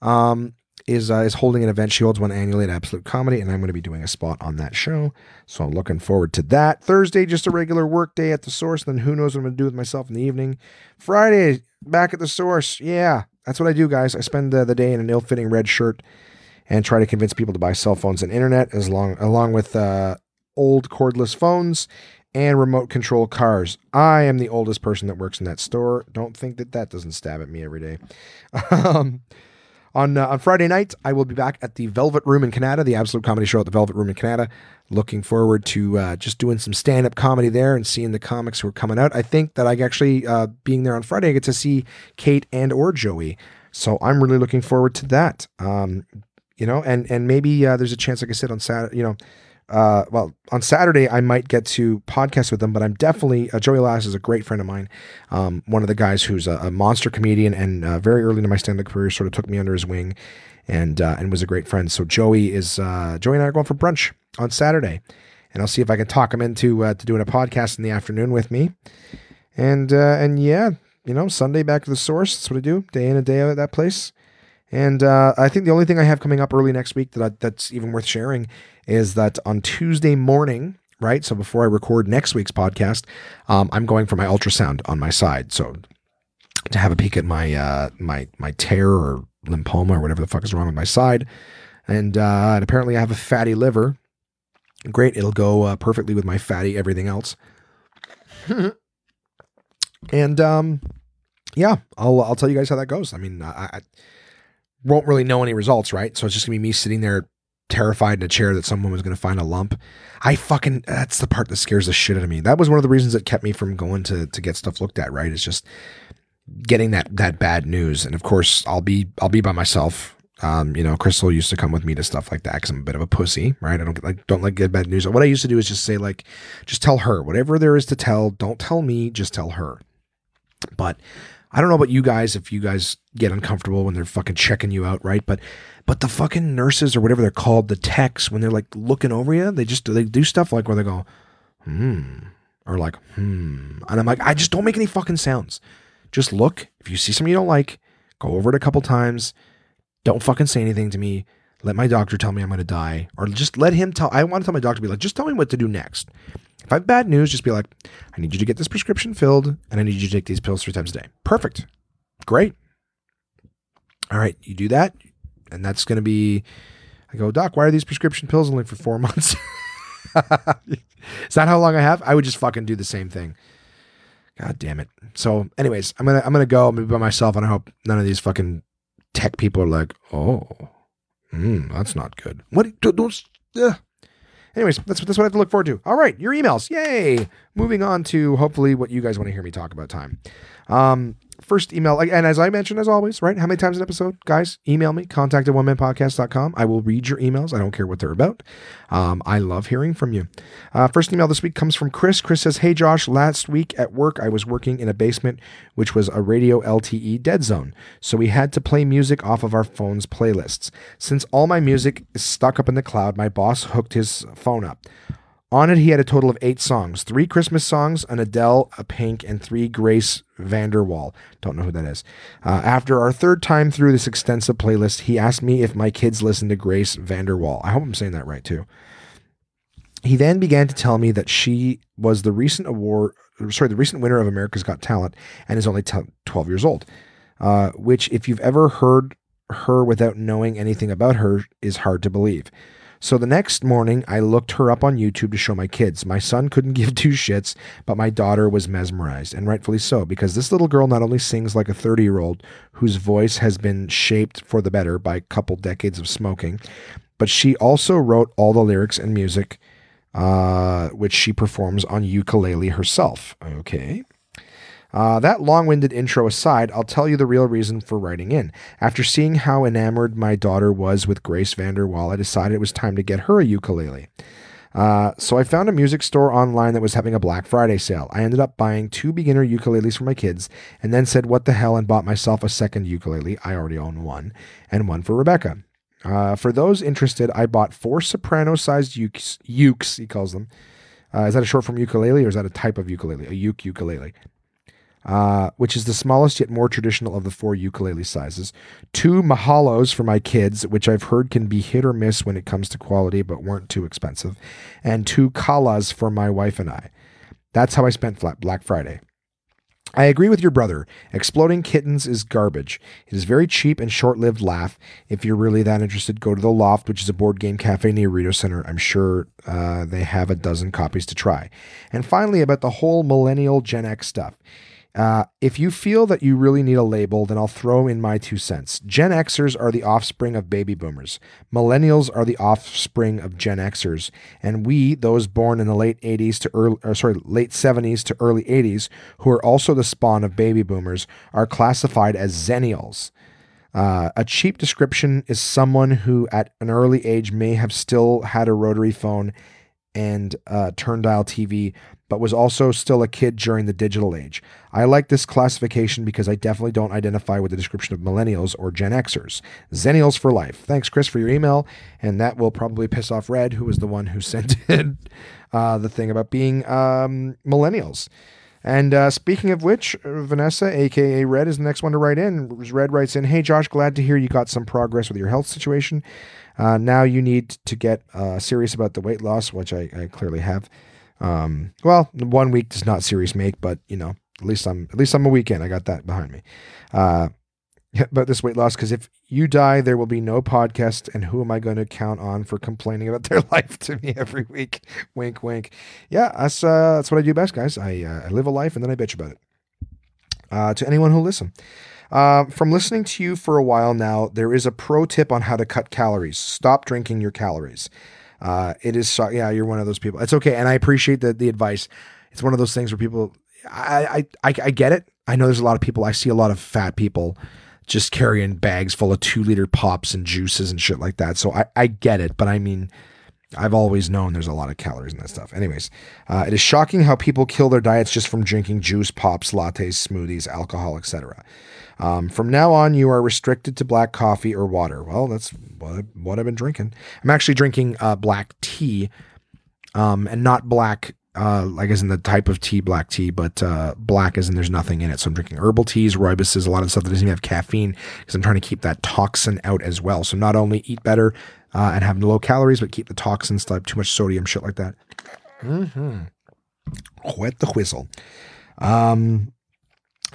Um, is uh, is holding an event. She holds one annually at Absolute Comedy, and I'm going to be doing a spot on that show. So I'm looking forward to that. Thursday, just a regular work day at the source. Then who knows what I'm going to do with myself in the evening. Friday, back at the source. Yeah, that's what I do, guys. I spend uh, the day in an ill-fitting red shirt and try to convince people to buy cell phones and internet, as long along with uh, old cordless phones and remote control cars. I am the oldest person that works in that store. Don't think that that doesn't stab at me every day. um, on uh, on Friday night, I will be back at the Velvet Room in Kanata, the Absolute Comedy Show at the Velvet Room in Kanata. Looking forward to uh, just doing some stand up comedy there and seeing the comics who are coming out. I think that I actually uh, being there on Friday, I get to see Kate and or Joey. So I'm really looking forward to that. Um, you know, and and maybe uh, there's a chance, like I said on Saturday, you know, uh, well, on Saturday I might get to podcast with them, but I'm definitely uh, Joey Lass is a great friend of mine. Um, one of the guys who's a, a monster comedian and uh, very early in my stand-up career sort of took me under his wing and uh, and was a great friend. So Joey is uh, Joey and I are going for brunch on Saturday, and I'll see if I can talk him into uh, to doing a podcast in the afternoon with me. And and yeah, you know, Sunday back to the source. That's what I do, day in and day out at that place. And uh, I think the only thing I have coming up early next week that I, that's even worth sharing is that on Tuesday morning, right? So before I record next week's podcast, um, I'm going for my ultrasound on my side. So to have a peek at my uh, my my tear or lymphoma or whatever the fuck is wrong with my side, and, uh, and apparently I have a fatty liver. Great, it'll go uh, perfectly with my fatty everything else. and um, yeah, I'll I'll tell you guys how that goes. I mean, I, I won't really know any results, right? So it's just gonna be me sitting there terrified in a chair that someone was gonna find a lump. I fucking that's the part that scares the shit out of me. That was one of the reasons that kept me from going to to get stuff looked at, right? It's just getting that that bad news. And of course, I'll be I'll be by myself. Um, you know, Crystal used to come with me to stuff like that because I'm a bit of a pussy, right? I don't like don't like get bad news. What I used to do is just say like, just tell her whatever there is to tell. Don't tell me, just tell her. But I don't know about you guys if you guys get uncomfortable when they're fucking checking you out, right? But but the fucking nurses or whatever they're called, the techs, when they're like looking over you, they just they do stuff like where they go, hmm, or like hmm, and I'm like, I just don't make any fucking sounds. Just look. If you see something you don't like, go over it a couple times. Don't fucking say anything to me. Let my doctor tell me I'm going to die, or just let him tell. I want to tell my doctor, be like, just tell me what to do next. If I have bad news, just be like, I need you to get this prescription filled, and I need you to take these pills three times a day. Perfect. Great. All right, you do that, and that's going to be. I go, Doc, why are these prescription pills only for four months? Is that how long I have? I would just fucking do the same thing. God damn it. So, anyways, I'm gonna I'm gonna go. I'm gonna be by myself, and I hope none of these fucking tech people are like, oh, mm, that's not good. What? Don't. Uh. Anyways, that's that's what I have to look forward to. All right, your emails. Yay! Moving on to hopefully what you guys want to hear me talk about. Time. Um, first email, and as I mentioned, as always, right? How many times an episode? Guys, email me, contact at one onemanpodcast.com. I will read your emails. I don't care what they're about. Um, I love hearing from you. Uh, first email this week comes from Chris. Chris says, Hey Josh, last week at work, I was working in a basement, which was a radio LTE dead zone. So we had to play music off of our phone's playlists. Since all my music is stuck up in the cloud, my boss hooked his phone up. On it, he had a total of eight songs three Christmas songs, an Adele, a Pink, and three Grace VanderWaal. Don't know who that is. Uh, after our third time through this extensive playlist, he asked me if my kids listen to Grace VanderWaal. I hope I'm saying that right too. He then began to tell me that she was the recent award, sorry, the recent winner of America's Got Talent and is only t- 12 years old. Uh, which, if you've ever heard her without knowing anything about her, is hard to believe. So the next morning, I looked her up on YouTube to show my kids. My son couldn't give two shits, but my daughter was mesmerized, and rightfully so, because this little girl not only sings like a 30 year old whose voice has been shaped for the better by a couple decades of smoking, but she also wrote all the lyrics and music, uh, which she performs on ukulele herself. Okay. Uh, that long winded intro aside, I'll tell you the real reason for writing in. After seeing how enamored my daughter was with Grace VanderWaal, I decided it was time to get her a ukulele. Uh, so I found a music store online that was having a Black Friday sale. I ended up buying two beginner ukuleles for my kids and then said, What the hell, and bought myself a second ukulele. I already own one, and one for Rebecca. Uh, for those interested, I bought four soprano sized ukes, ukes, he calls them. Uh, is that a short form ukulele or is that a type of ukulele? A uke ukulele uh, which is the smallest yet more traditional of the four ukulele sizes. Two Mahalos for my kids, which I've heard can be hit or miss when it comes to quality, but weren't too expensive. And two Kalas for my wife and I. That's how I spent Black Friday. I agree with your brother. Exploding Kittens is garbage. It is very cheap and short lived laugh. If you're really that interested, go to The Loft, which is a board game cafe near Rideau Center. I'm sure uh, they have a dozen copies to try. And finally, about the whole millennial Gen X stuff. Uh, if you feel that you really need a label, then I'll throw in my two cents. Gen Xers are the offspring of baby boomers. Millennials are the offspring of Gen Xers, and we, those born in the late 80s to early, or sorry, late 70s to early 80s, who are also the spawn of baby boomers, are classified as Zennials. Uh, a cheap description is someone who, at an early age, may have still had a rotary phone and uh, turn dial TV, but was also still a kid during the digital age. I like this classification because I definitely don't identify with the description of millennials or Gen Xers. Zennials for life. Thanks, Chris, for your email. And that will probably piss off Red, who was the one who sent in uh, the thing about being um, millennials. And uh, speaking of which, Vanessa, aka Red, is the next one to write in. Red writes in Hey, Josh, glad to hear you got some progress with your health situation. Uh, now you need to get uh, serious about the weight loss, which I, I clearly have. Um, well, one week does not serious make, but you know, at least I'm at least I'm a weekend. I got that behind me. Uh, about this weight loss because if you die, there will be no podcast, and who am I going to count on for complaining about their life to me every week? wink, wink. Yeah, that's uh, that's what I do best, guys. I uh, I live a life and then I bitch about it. Uh, to anyone who listen. Uh, from listening to you for a while now, there is a pro tip on how to cut calories. Stop drinking your calories. Uh, it is so, yeah, you're one of those people. It's okay, and I appreciate the the advice. It's one of those things where people, I I I, I get it. I know there's a lot of people. I see a lot of fat people just carrying bags full of two liter pops and juices and shit like that. So I I get it, but I mean. I've always known there's a lot of calories in that stuff. Anyways, uh, it is shocking how people kill their diets just from drinking juice, pops, lattes, smoothies, alcohol, etc. Um, from now on, you are restricted to black coffee or water. Well, that's what, what I've been drinking. I'm actually drinking uh, black tea, um, and not black, uh, like as in the type of tea, black tea, but uh, black as in there's nothing in it. So I'm drinking herbal teas, rooibos, a lot of stuff that doesn't even have caffeine because I'm trying to keep that toxin out as well. So not only eat better uh, and have low calories, but keep the toxins, type too much sodium, shit like that. Mm-hmm. Wet the whistle. Um,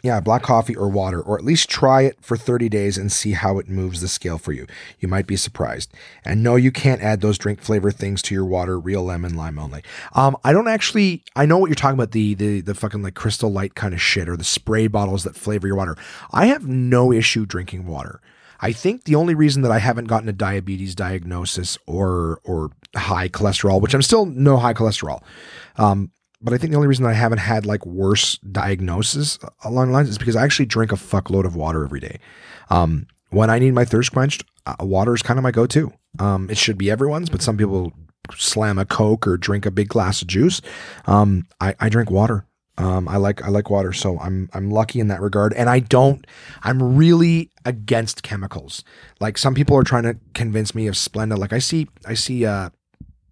Yeah, black coffee or water, or at least try it for 30 days and see how it moves the scale for you. You might be surprised. And no, you can't add those drink flavor things to your water, real lemon, lime only. Um, I don't actually I know what you're talking about, the the the fucking like crystal light kind of shit or the spray bottles that flavor your water. I have no issue drinking water. I think the only reason that I haven't gotten a diabetes diagnosis or or high cholesterol, which I'm still no high cholesterol, um, but I think the only reason I haven't had like worse diagnosis along the lines is because I actually drink a fuckload of water every day. Um, when I need my thirst quenched, uh, water is kind of my go-to. Um, it should be everyone's, but some people slam a Coke or drink a big glass of juice. Um, I, I drink water. Um, I like I like water, so I'm I'm lucky in that regard. And I don't. I'm really against chemicals. Like some people are trying to convince me of Splenda. Like I see I see uh,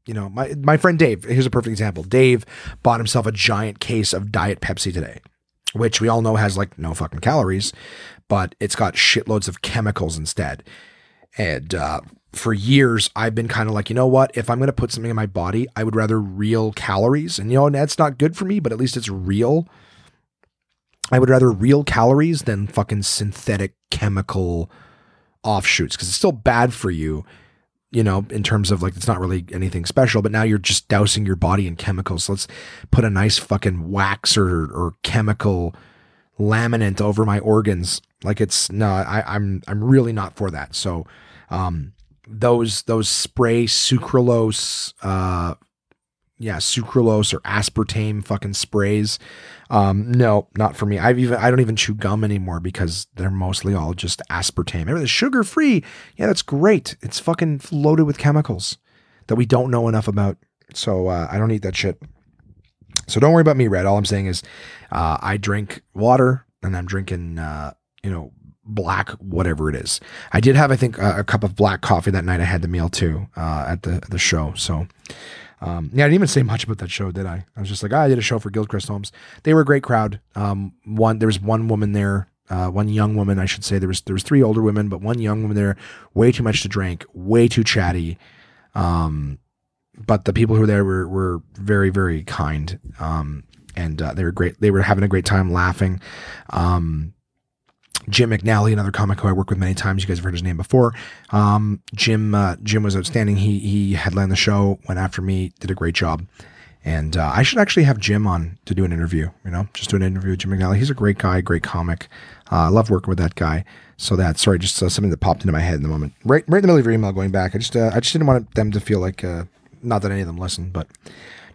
you know, my my friend Dave, here's a perfect example. Dave bought himself a giant case of Diet Pepsi today, which we all know has like no fucking calories, but it's got shitloads of chemicals instead. And uh, for years, I've been kind of like, you know what? If I'm going to put something in my body, I would rather real calories. And you know, that's not good for me, but at least it's real. I would rather real calories than fucking synthetic chemical offshoots because it's still bad for you you know, in terms of like it's not really anything special, but now you're just dousing your body in chemicals. let's put a nice fucking wax or or chemical laminate over my organs. Like it's no, I, I'm I'm really not for that. So um those those spray sucralose uh yeah, sucralose or aspartame fucking sprays. Um, no, not for me. I've even I don't even chew gum anymore because they're mostly all just aspartame. Everything's sugar free. Yeah, that's great. It's fucking loaded with chemicals that we don't know enough about. So uh, I don't eat that shit. So don't worry about me, Red. All I'm saying is uh, I drink water and I'm drinking uh, you know black whatever it is. I did have I think a, a cup of black coffee that night. I had the meal too uh, at the the show. So um, yeah, I didn't even say much about that show, did I? I was just like, oh, I did a show for Gilchrist Homes. They were a great crowd. Um, one there was one woman there, uh, one young woman, I should say. There was there was three older women, but one young woman there. Way too much to drink, way too chatty. Um, but the people who were there were were very very kind. Um, and uh, they were great. They were having a great time laughing. Um, Jim McNally, another comic who I work with many times. You guys have heard his name before. Um, Jim uh, Jim was outstanding. He he headlined the show, went after me, did a great job. And uh, I should actually have Jim on to do an interview. You know, just do an interview with Jim McNally. He's a great guy, great comic. Uh, I love working with that guy. So that sorry, just uh, something that popped into my head in the moment, right right in the middle of your email. Going back, I just uh, I just didn't want them to feel like uh, not that any of them listen, but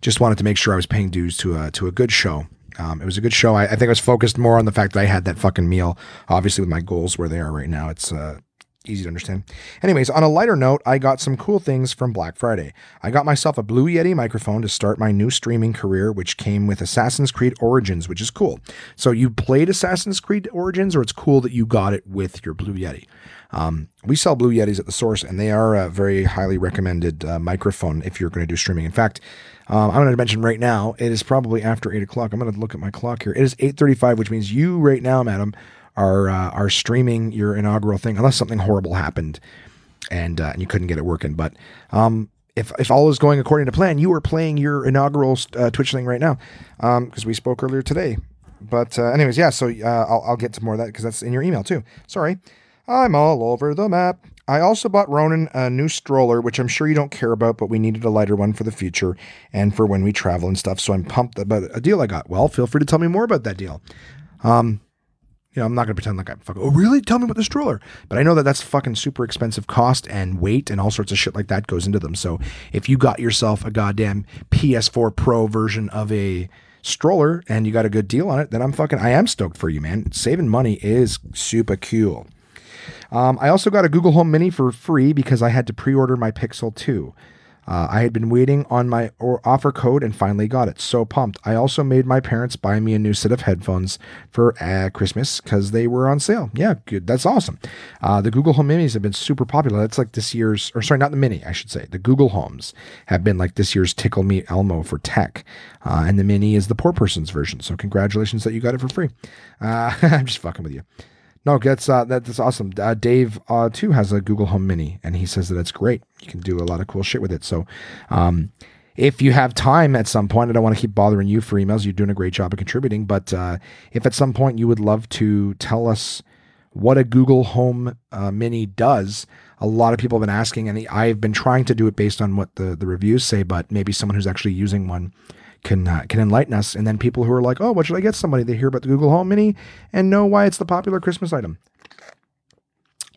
just wanted to make sure I was paying dues to a to a good show um, it was a good show. I, I, think I was focused more on the fact that I had that fucking meal. Obviously, with my goals where they are right now, it's uh, easy to understand. Anyways, on a lighter note, I got some cool things from Black Friday. I got myself a Blue Yeti microphone to start my new streaming career, which came with Assassin's Creed Origins, which is cool. So you played Assassin's Creed Origins, or it's cool that you got it with your Blue Yeti. Um, we sell Blue Yetis at the source, and they are a very highly recommended uh, microphone if you're going to do streaming. In fact, um, I'm going to mention right now, it is probably after eight o'clock. I'm going to look at my clock here. It is 8:35, which means you right now, madam, are uh, are streaming your inaugural thing, unless something horrible happened and uh, and you couldn't get it working. But um, if if all is going according to plan, you are playing your inaugural uh, Twitch thing right now because um, we spoke earlier today. But uh, anyways, yeah. So uh, I'll I'll get to more of that because that's in your email too. Sorry, I'm all over the map. I also bought Ronan a new stroller, which I'm sure you don't care about, but we needed a lighter one for the future and for when we travel and stuff. So I'm pumped about a deal I got. Well, feel free to tell me more about that deal. Um, you know, I'm not going to pretend like I'm fucking, oh, really? Tell me about the stroller. But I know that that's fucking super expensive cost and weight and all sorts of shit like that goes into them. So if you got yourself a goddamn PS4 Pro version of a stroller and you got a good deal on it, then I'm fucking, I am stoked for you, man. Saving money is super cool. Um, I also got a Google Home Mini for free because I had to pre order my Pixel 2. Uh, I had been waiting on my offer code and finally got it. So pumped. I also made my parents buy me a new set of headphones for uh, Christmas because they were on sale. Yeah, good. That's awesome. Uh, the Google Home Minis have been super popular. That's like this year's, or sorry, not the Mini, I should say. The Google Homes have been like this year's Tickle Me Elmo for tech. Uh, and the Mini is the poor person's version. So congratulations that you got it for free. Uh, I'm just fucking with you. No, that's uh, that's awesome. Uh, Dave uh, too has a Google Home Mini, and he says that it's great. You can do a lot of cool shit with it. So, um, if you have time at some point, I don't want to keep bothering you for emails. You're doing a great job of contributing. But uh, if at some point you would love to tell us what a Google Home uh, Mini does, a lot of people have been asking, and I've been trying to do it based on what the, the reviews say, but maybe someone who's actually using one can uh, can enlighten us. And then people who are like, oh, what should I get somebody? They hear about the Google Home Mini and know why it's the popular Christmas item.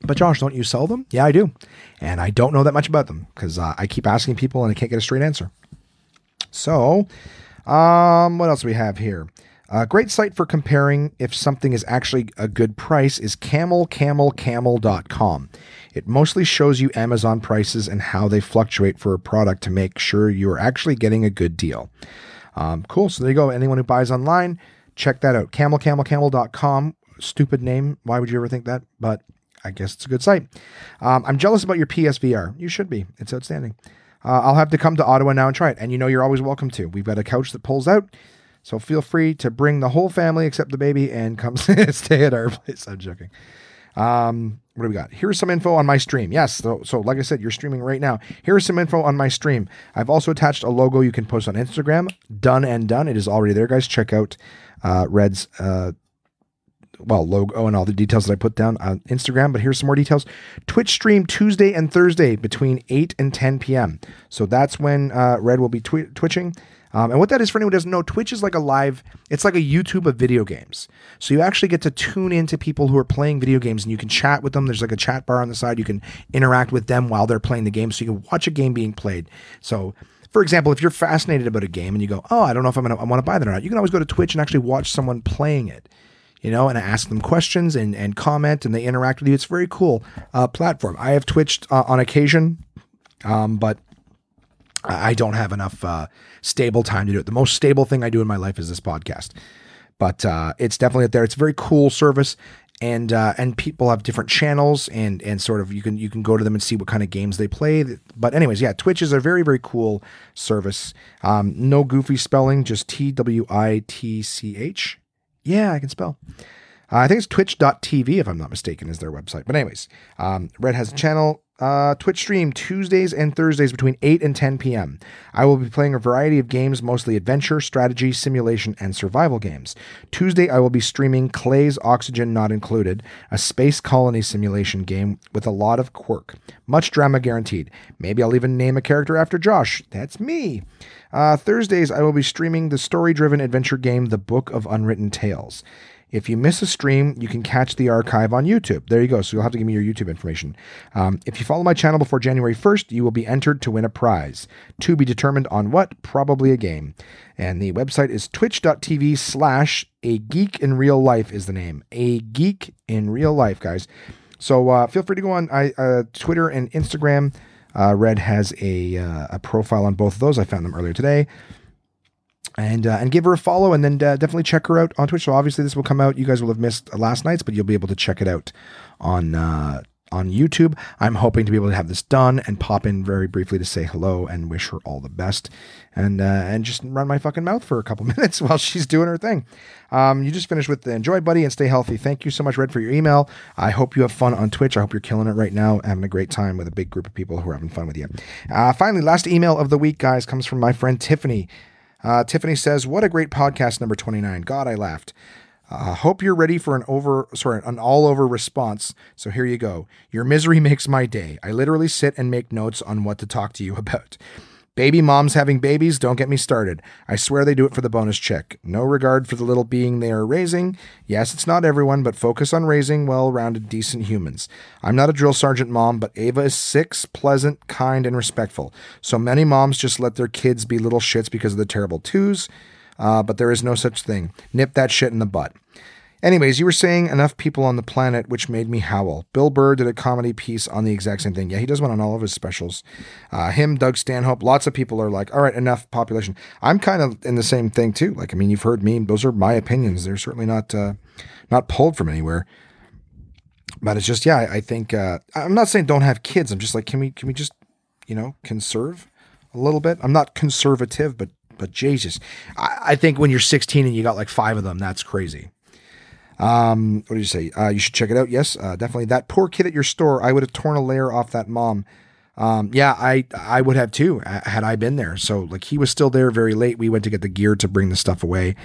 But Josh, don't you sell them? Yeah, I do. And I don't know that much about them because uh, I keep asking people and I can't get a straight answer. So, um, what else do we have here? A great site for comparing if something is actually a good price is camelcamelcamel.com. It mostly shows you Amazon prices and how they fluctuate for a product to make sure you are actually getting a good deal. Um, cool. So there you go. Anyone who buys online, check that out. Camelcamelcamel.com. Stupid name. Why would you ever think that? But I guess it's a good site. Um, I'm jealous about your PSVR. You should be. It's outstanding. Uh, I'll have to come to Ottawa now and try it. And you know you're always welcome to. We've got a couch that pulls out. So feel free to bring the whole family except the baby and come stay at our place. I'm joking. Um, what do we got? Here's some info on my stream. Yes, so, so like I said, you're streaming right now. Here's some info on my stream. I've also attached a logo you can post on Instagram. Done and done. It is already there, guys. Check out uh, Red's uh, well, logo and all the details that I put down on Instagram. But here's some more details. Twitch stream Tuesday and Thursday between 8 and 10 p.m. So that's when uh, Red will be twi- twitching. Um, and what that is for anyone who doesn't know, Twitch is like a live, it's like a YouTube of video games. So you actually get to tune into people who are playing video games and you can chat with them. There's like a chat bar on the side. You can interact with them while they're playing the game. So you can watch a game being played. So for example, if you're fascinated about a game and you go, oh, I don't know if I'm gonna I want to buy that or not, you can always go to Twitch and actually watch someone playing it you know, and ask them questions and, and comment and they interact with you. It's very cool uh, platform. I have twitched uh, on occasion, um, but I don't have enough uh, stable time to do it. The most stable thing I do in my life is this podcast, but uh, it's definitely up there. It's a very cool service. And uh, and people have different channels and and sort of you can you can go to them and see what kind of games they play. But anyways, yeah, Twitch is a very very cool service. Um, no goofy spelling, just T W I T C H yeah, I can spell. Uh, I think it's twitch.tv, if I'm not mistaken, is their website. But, anyways, um, Red has a channel, uh, Twitch stream Tuesdays and Thursdays between 8 and 10 p.m. I will be playing a variety of games, mostly adventure, strategy, simulation, and survival games. Tuesday, I will be streaming Klei's Oxygen Not Included, a space colony simulation game with a lot of quirk. Much drama guaranteed. Maybe I'll even name a character after Josh. That's me. Uh, Thursdays, I will be streaming the story driven adventure game, The Book of Unwritten Tales. If you miss a stream, you can catch the archive on YouTube. There you go. So you'll have to give me your YouTube information. Um, if you follow my channel before January 1st, you will be entered to win a prize. To be determined on what? Probably a game. And the website is twitch.tv slash a geek in real life is the name. A geek in real life, guys. So uh, feel free to go on uh, Twitter and Instagram. Uh, Red has a, uh, a profile on both of those. I found them earlier today. And, uh, and give her a follow and then uh, definitely check her out on Twitch. So obviously this will come out. You guys will have missed last night's, but you'll be able to check it out on uh, on YouTube. I'm hoping to be able to have this done and pop in very briefly to say hello and wish her all the best, and uh, and just run my fucking mouth for a couple minutes while she's doing her thing. Um, you just finished with the enjoy, buddy, and stay healthy. Thank you so much, Red, for your email. I hope you have fun on Twitch. I hope you're killing it right now, having a great time with a big group of people who are having fun with you. Uh, finally, last email of the week, guys, comes from my friend Tiffany. Uh, Tiffany says, "What a great podcast, number twenty nine. God, I laughed." Uh, hope you're ready for an over, sorry, an all over response. So here you go. Your misery makes my day. I literally sit and make notes on what to talk to you about. Baby moms having babies, don't get me started. I swear they do it for the bonus check. No regard for the little being they are raising. Yes, it's not everyone, but focus on raising well rounded, decent humans. I'm not a drill sergeant mom, but Ava is six, pleasant, kind, and respectful. So many moms just let their kids be little shits because of the terrible twos uh, but there is no such thing. Nip that shit in the butt. Anyways, you were saying enough people on the planet, which made me howl. Bill Burr did a comedy piece on the exact same thing. Yeah, he does one on all of his specials. Uh, him, Doug Stanhope, lots of people are like, all right, enough population. I'm kind of in the same thing too. Like, I mean, you've heard me; those are my opinions. They're certainly not uh, not pulled from anywhere. But it's just, yeah, I, I think uh, I'm not saying don't have kids. I'm just like, can we can we just, you know, conserve a little bit? I'm not conservative, but but Jesus, I, I, think when you're 16 and you got like five of them, that's crazy. Um, what did you say? Uh, you should check it out. Yes, uh, definitely. That poor kid at your store, I would have torn a layer off that mom. Um, yeah, I I would have too had I been there. So like he was still there very late. We went to get the gear to bring the stuff away,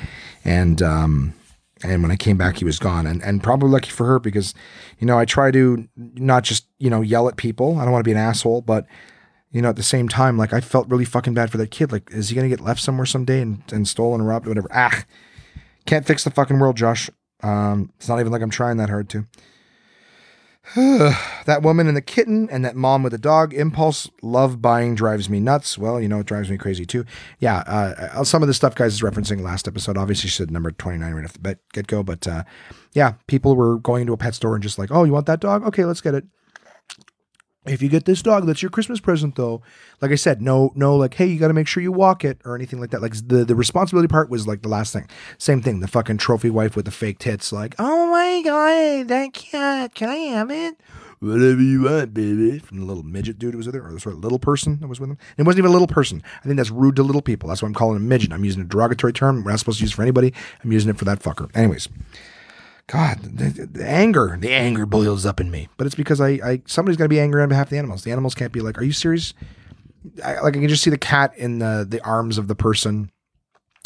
and um, and when I came back, he was gone. And and probably lucky for her because, you know, I try to not just you know yell at people. I don't want to be an asshole, but you know, at the same time, like I felt really fucking bad for that kid. Like, is he gonna get left somewhere someday and, and stolen or robbed or whatever? Ah, can't fix the fucking world, Josh. Um, it's not even like I'm trying that hard to. that woman and the kitten and that mom with the dog impulse love buying drives me nuts. Well you know it drives me crazy too. Yeah uh, uh some of the stuff guys is referencing last episode obviously she said number 29 right off the get-go but uh, yeah people were going into a pet store and just like oh you want that dog? Okay let's get it if you get this dog, that's your Christmas present, though. Like I said, no, no, like, hey, you got to make sure you walk it or anything like that. Like the the responsibility part was like the last thing. Same thing. The fucking trophy wife with the fake tits. Like, oh my god, that cat, can I have it? Whatever you want, baby. From the little midget dude who was there, or the sort of little person that was with him. And it wasn't even a little person. I think that's rude to little people. That's why I'm calling him midget. I'm using a derogatory term. We're not supposed to use for anybody. I'm using it for that fucker. Anyways. God, the, the, anger, the anger boils up in me. But it's because I, I somebody's got to be angry on behalf of the animals. The animals can't be like, "Are you serious?" I, like I can just see the cat in the the arms of the person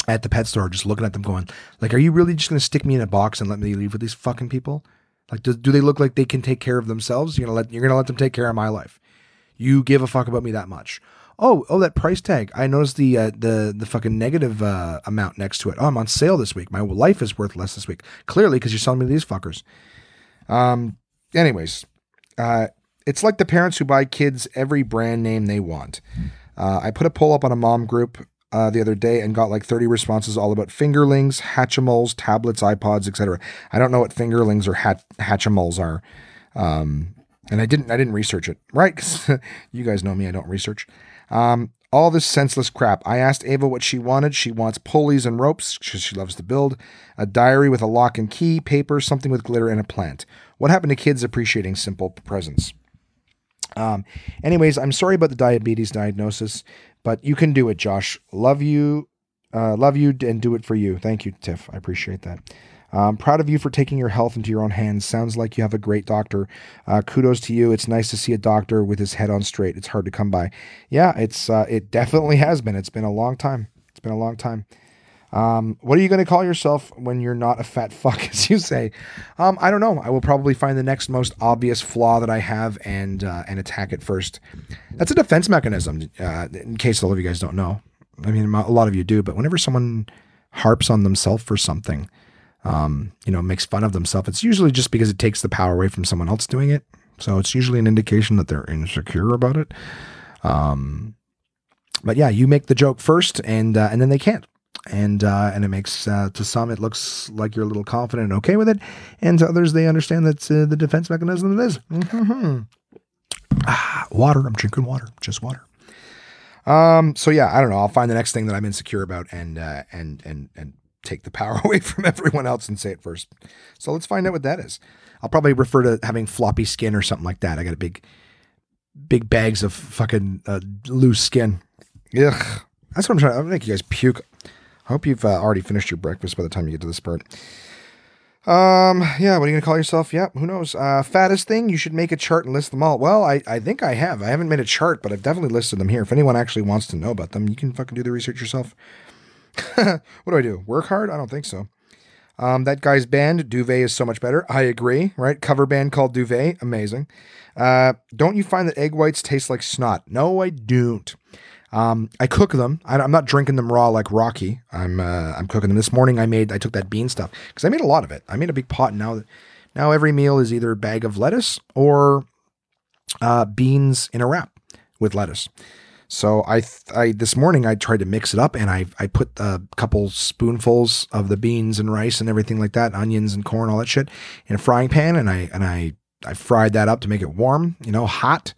at the pet store, just looking at them, going, "Like, are you really just going to stick me in a box and let me leave with these fucking people? Like, do, do they look like they can take care of themselves? You're gonna let you're gonna let them take care of my life? You give a fuck about me that much? Oh, oh, that price tag. I noticed the uh, the the fucking negative uh, amount next to it. Oh, I'm on sale this week. My life is worth less this week. Clearly, because you're selling me these fuckers. Um. Anyways, uh, it's like the parents who buy kids every brand name they want. Uh, I put a poll up on a mom group uh, the other day and got like 30 responses all about fingerlings, hatchimals, tablets, iPods, etc. I don't know what fingerlings or hat- hatchimals are. Um, and I didn't I didn't research it, right? Because you guys know me, I don't research. Um, all this senseless crap. I asked Ava what she wanted. She wants pulleys and ropes she loves to build, a diary with a lock and key, paper, something with glitter, and a plant. What happened to kids appreciating simple presents? Um, anyways, I'm sorry about the diabetes diagnosis, but you can do it, Josh. Love you, uh, love you, and do it for you. Thank you, Tiff. I appreciate that. I'm proud of you for taking your health into your own hands. Sounds like you have a great doctor. Uh, kudos to you. It's nice to see a doctor with his head on straight. It's hard to come by. Yeah, it's uh, it definitely has been. It's been a long time. It's been a long time. Um, what are you going to call yourself when you're not a fat fuck, as you say? Um, I don't know. I will probably find the next most obvious flaw that I have and uh, and attack it first. That's a defense mechanism. Uh, in case all of you guys don't know, I mean, a lot of you do. But whenever someone harps on themselves for something, um, you know, makes fun of themselves, it's usually just because it takes the power away from someone else doing it. So it's usually an indication that they're insecure about it. Um, but yeah, you make the joke first, and uh, and then they can't, and uh, and it makes uh, to some it looks like you're a little confident and okay with it, and to others they understand that's uh, the defense mechanism it is. Mm-hmm. Ah, water. I'm drinking water, just water. Um. So yeah, I don't know. I'll find the next thing that I'm insecure about, and uh, and and and take the power away from everyone else and say it first. So let's find out what that is. I'll probably refer to having floppy skin or something like that. I got a big, big bags of fucking uh, loose skin. Ugh. That's what I'm trying. to I'm make you guys puke. I hope you've uh, already finished your breakfast by the time you get to this part. Um, yeah, what are you gonna call yourself? Yeah, who knows? Uh, fattest thing, you should make a chart and list them all. Well, I, I think I have. I haven't made a chart, but I've definitely listed them here. If anyone actually wants to know about them, you can fucking do the research yourself. what do I do? Work hard? I don't think so. Um, that guy's band, Duvet, is so much better. I agree, right? Cover band called Duvet, amazing. Uh, don't you find that egg whites taste like snot? No, I don't. Um, I cook them. I, am not drinking them raw like Rocky. I'm uh, I'm cooking them. This morning I made I took that bean stuff because I made a lot of it. I made a big pot. And now now every meal is either a bag of lettuce or uh, beans in a wrap with lettuce. So I, I this morning I tried to mix it up and I I put a couple spoonfuls of the beans and rice and everything like that, onions and corn, all that shit, in a frying pan and I and I I fried that up to make it warm, you know, hot,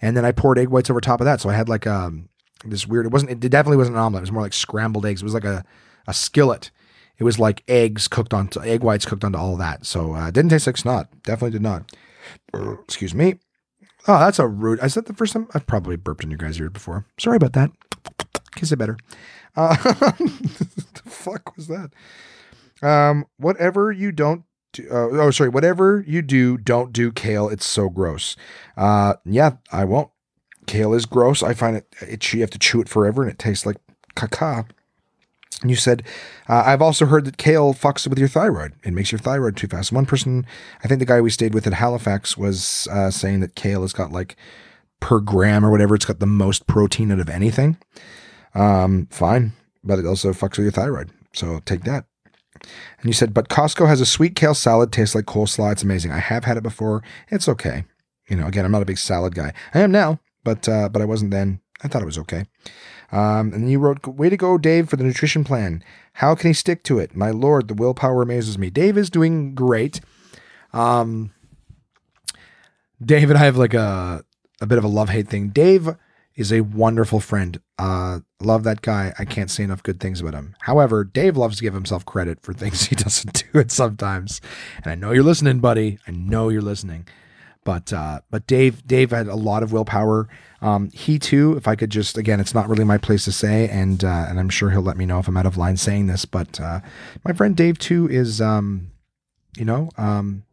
and then I poured egg whites over top of that. So I had like um this weird. It wasn't. It definitely wasn't an omelet. It was more like scrambled eggs. It was like a a skillet. It was like eggs cooked on egg whites cooked onto all that. So uh, didn't taste like snot. Definitely did not. Excuse me. Oh, that's a rude. Is that the first time I've probably burped in your guys' ear before? Sorry about that. Kiss it better. Uh, the fuck was that? Um, whatever you don't do, uh, oh, sorry. Whatever you do, don't do kale. It's so gross. Uh, yeah, I won't. kale is gross. I find it, it you have to chew it forever and it tastes like caca. And you said, uh, I've also heard that kale fucks with your thyroid. It makes your thyroid too fast. One person, I think the guy we stayed with at Halifax was uh, saying that kale has got like per gram or whatever, it's got the most protein out of anything. Um, fine, but it also fucks with your thyroid. So take that. And you said, but Costco has a sweet kale salad, tastes like coleslaw. It's amazing. I have had it before. It's okay. You know, again, I'm not a big salad guy. I am now, but uh, but I wasn't then. I thought it was okay. Um, and then you wrote, "Way to go, Dave, for the nutrition plan. How can he stick to it? My lord, the willpower amazes me." Dave is doing great. Um, I have like a a bit of a love hate thing. Dave is a wonderful friend. Uh, love that guy. I can't say enough good things about him. However, Dave loves to give himself credit for things he doesn't do it sometimes. And I know you're listening, buddy. I know you're listening. But uh, but Dave Dave had a lot of willpower. Um, he too, if I could just again, it's not really my place to say, and uh, and I'm sure he'll let me know if I'm out of line saying this. But uh, my friend Dave too is, um, you know, um,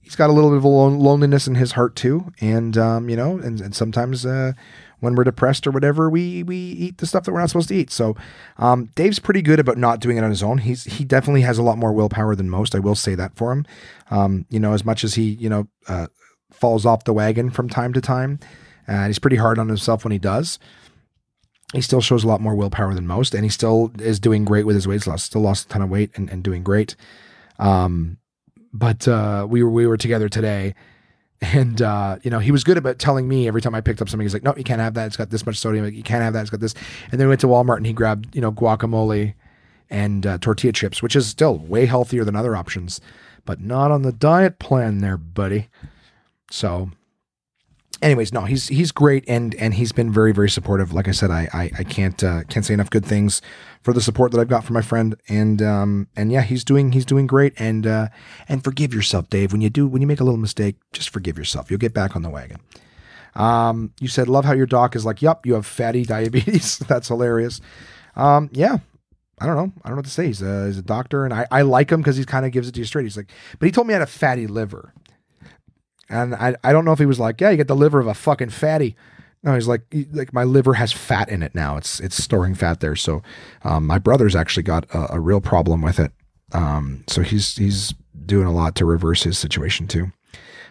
he's got a little bit of a loneliness in his heart too, and um, you know, and, and sometimes uh, when we're depressed or whatever, we we eat the stuff that we're not supposed to eat. So um, Dave's pretty good about not doing it on his own. He's he definitely has a lot more willpower than most. I will say that for him. Um, you know, as much as he you know uh, falls off the wagon from time to time, and he's pretty hard on himself when he does. He still shows a lot more willpower than most, and he still is doing great with his weight loss. Still lost a ton of weight and, and doing great. Um, but uh, we were we were together today, and uh, you know, he was good about telling me every time I picked up something. He's like, "No, you can't have that. It's got this much sodium. You can't have that. It's got this." And then we went to Walmart and he grabbed, you know, guacamole and uh, tortilla chips, which is still way healthier than other options, but not on the diet plan, there, buddy. So anyways, no, he's he's great and and he's been very very supportive. Like I said, I I, I can't uh, can't say enough good things for the support that I've got from my friend. And um and yeah, he's doing he's doing great. And uh and forgive yourself, Dave. When you do when you make a little mistake, just forgive yourself. You'll get back on the wagon. Um, you said love how your doc is like, yup, you have fatty diabetes. That's hilarious. Um, yeah, I don't know. I don't know what to say. He's a, he's a doctor, and I, I like him because he kind of gives it to you straight. He's like, but he told me I had a fatty liver. And I, I don't know if he was like, yeah, you get the liver of a fucking fatty. No, he's like, like my liver has fat in it now. It's it's storing fat there. So, um, my brother's actually got a, a real problem with it. Um, so he's he's doing a lot to reverse his situation too.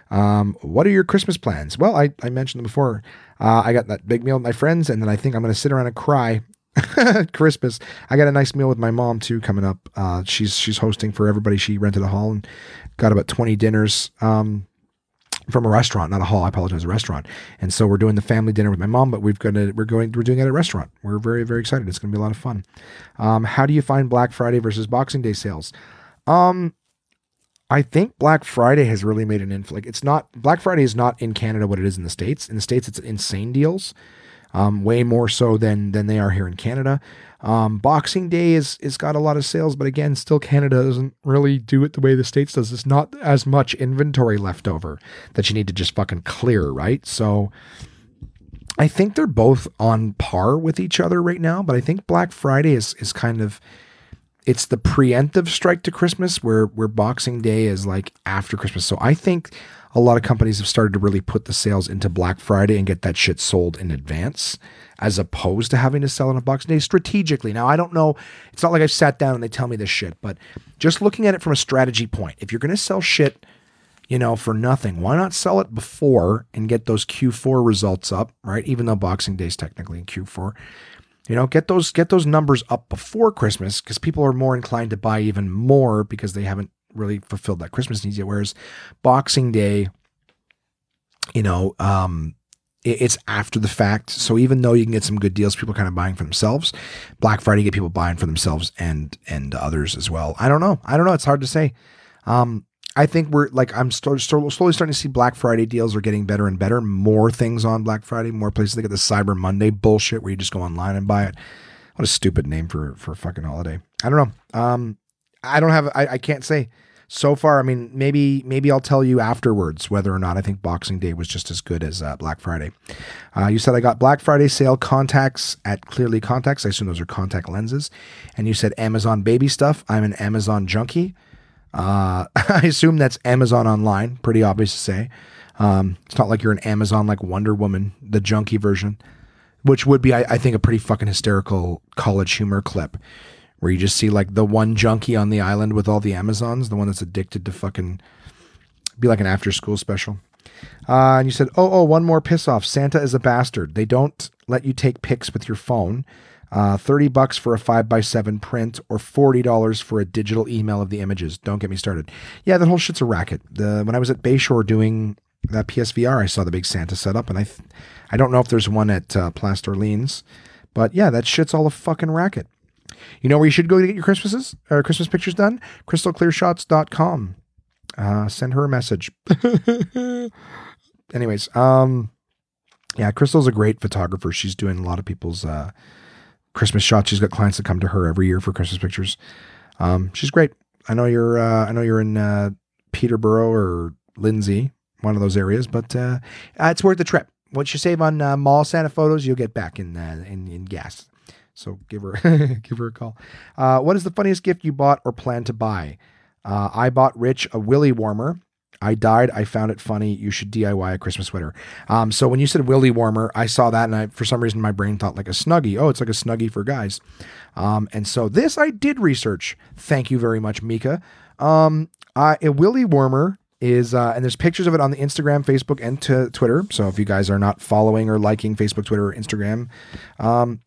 Um, what are your Christmas plans? Well, I, I mentioned them before. Uh, I got that big meal with my friends, and then I think I'm going to sit around and cry. Christmas. I got a nice meal with my mom too coming up. Uh, she's she's hosting for everybody. She rented a hall and got about 20 dinners. Um, from a restaurant, not a hall. I apologize, a restaurant. And so we're doing the family dinner with my mom, but we've to, we're going we're doing it at a restaurant. We're very very excited. It's going to be a lot of fun. Um, how do you find Black Friday versus Boxing Day sales? Um, I think Black Friday has really made an influence. Like it's not Black Friday is not in Canada what it is in the states. In the states, it's insane deals, um, way more so than than they are here in Canada. Um, Boxing Day is is got a lot of sales, but again, still Canada doesn't really do it the way the states does. There's not as much inventory left over that you need to just fucking clear, right? So I think they're both on par with each other right now, but I think Black Friday is is kind of it's the preemptive strike to Christmas where where Boxing Day is like after Christmas. So I think a lot of companies have started to really put the sales into Black Friday and get that shit sold in advance as opposed to having to sell on a Boxing Day strategically. Now, I don't know. It's not like I've sat down and they tell me this shit, but just looking at it from a strategy point, if you're going to sell shit, you know, for nothing, why not sell it before and get those Q4 results up, right? Even though Boxing Day is technically in Q4. You know, get those get those numbers up before Christmas because people are more inclined to buy even more because they haven't really fulfilled that Christmas needs yet. Whereas Boxing Day, you know, um, it's after the fact. So even though you can get some good deals, people kind of buying for themselves. Black Friday get people buying for themselves and and others as well. I don't know. I don't know. It's hard to say. Um, I think we're like I'm st- slowly starting to see Black Friday deals are getting better and better. More things on Black Friday, more places. They get the Cyber Monday bullshit where you just go online and buy it. What a stupid name for for a fucking holiday. I don't know. Um, I don't have. I, I can't say so far, I mean, maybe maybe I'll tell you afterwards whether or not I think Boxing Day was just as good as uh, Black Friday. Uh, you said I got Black Friday sale contacts at Clearly Contacts. I assume those are contact lenses. And you said Amazon baby stuff. I'm an Amazon junkie. Uh, I assume that's Amazon online. Pretty obvious to say. Um, it's not like you're an Amazon like Wonder Woman, the junkie version, which would be, I, I think, a pretty fucking hysterical college humor clip where you just see like the one junkie on the island with all the Amazons, the one that's addicted to fucking be like an after school special. Uh, and you said, oh, oh, one more piss off. Santa is a bastard. They don't let you take pics with your phone. Uh, 30 bucks for a 5x7 print or $40 for a digital email of the images. Don't get me started. Yeah, that whole shit's a racket. The, when I was at Bayshore doing that PSVR, I saw the big Santa setup, and I, th- I don't know if there's one at uh, Place Orleans, but yeah, that shit's all a fucking racket. You know where you should go to get your Christmases or Christmas pictures done? CrystalClearShots.com. Uh, send her a message. Anyways, um, yeah, Crystal's a great photographer. She's doing a lot of people's uh, Christmas shots. She's got clients that come to her every year for Christmas pictures. Um, she's great. I know you're. Uh, I know you're in uh, Peterborough or Lindsay, one of those areas, but uh, it's worth the trip. Once you save on uh, mall Santa photos, you'll get back in uh, in, in gas. So give her give her a call. Uh, what is the funniest gift you bought or plan to buy? Uh, I bought Rich a willy warmer. I died. I found it funny. You should DIY a Christmas sweater. Um, so when you said willy warmer, I saw that, and I for some reason my brain thought like a snuggie. Oh, it's like a snuggie for guys. Um, and so this I did research. Thank you very much, Mika. Um, a willy warmer is uh, and there's pictures of it on the Instagram, Facebook, and Twitter. So if you guys are not following or liking Facebook, Twitter, or Instagram, um,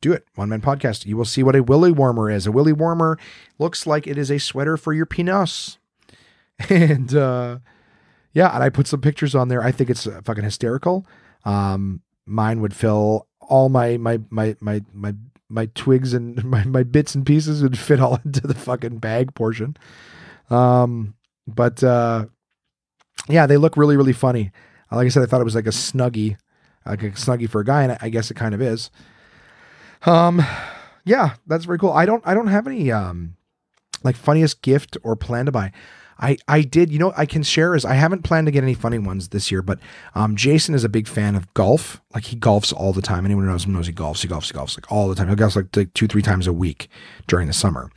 do it. One Man Podcast. You will see what a willy warmer is. A willy warmer looks like it is a sweater for your penis. And uh, yeah, and I put some pictures on there. I think it's uh, fucking hysterical. Um, mine would fill all my my my my my my twigs and my, my bits and pieces would fit all into the fucking bag portion. Um, but uh, yeah, they look really really funny. Like I said, I thought it was like a snuggie, like a snuggie for a guy, and I guess it kind of is. Um, yeah, that's very cool. I don't, I don't have any, um, like funniest gift or plan to buy. I, I did, you know, I can share is I haven't planned to get any funny ones this year, but um, Jason is a big fan of golf. Like he golfs all the time. Anyone who knows him knows he golfs. He golfs. He golfs like all the time. He golfs like, like two, three times a week during the summer.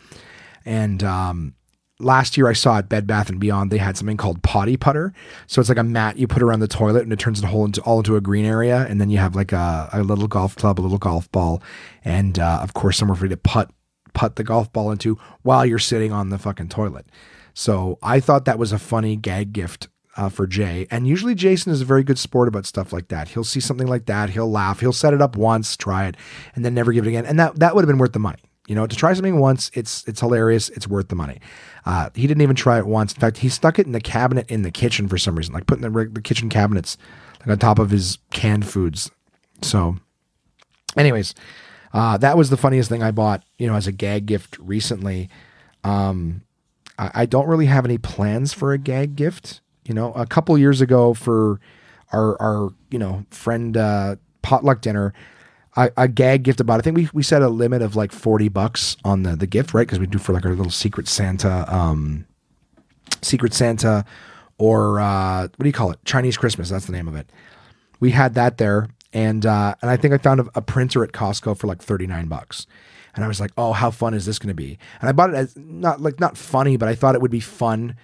And um, last year I saw at Bed Bath and Beyond they had something called potty putter. So it's like a mat you put around the toilet and it turns the whole into all into a green area, and then you have like a, a little golf club, a little golf ball, and uh, of course somewhere for you to putt putt the golf ball into while you're sitting on the fucking toilet. So I thought that was a funny gag gift uh, for Jay. And usually Jason is a very good sport about stuff like that. He'll see something like that, he'll laugh, he'll set it up once, try it, and then never give it again. And that that would have been worth the money. You know, to try something once, it's it's hilarious. It's worth the money. Uh, he didn't even try it once. In fact, he stuck it in the cabinet in the kitchen for some reason, like putting the, the kitchen cabinets like on top of his canned foods. So, anyways, uh, that was the funniest thing I bought. You know, as a gag gift recently. Um, I, I don't really have any plans for a gag gift. You know, a couple years ago for our our you know friend uh, potluck dinner a, a gag gift about. I think we we set a limit of like forty bucks on the the gift, right? Because we do for like our little Secret Santa, um, Secret Santa, or uh, what do you call it? Chinese Christmas. That's the name of it. We had that there, and uh, and I think I found a, a printer at Costco for like thirty nine bucks. And I was like, "Oh, how fun is this going to be?" And I bought it as not like not funny, but I thought it would be fun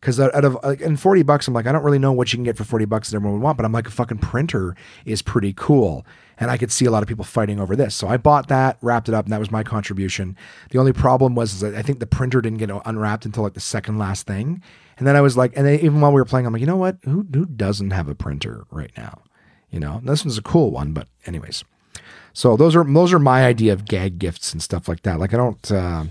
because out of like in 40 bucks i'm like i don't really know what you can get for 40 bucks that everyone would want but i'm like a fucking printer is pretty cool and I could see a lot of people fighting over this. So I bought that, wrapped it up, and that was my contribution. The only problem was I think the printer didn't get unwrapped until like the second last thing. And then I was like, and then even while we were playing, I'm like, you know what? Who who doesn't have a printer right now? You know, this one's a cool one, but anyways. So those are those are my idea of gag gifts and stuff like that. Like I don't. Uh,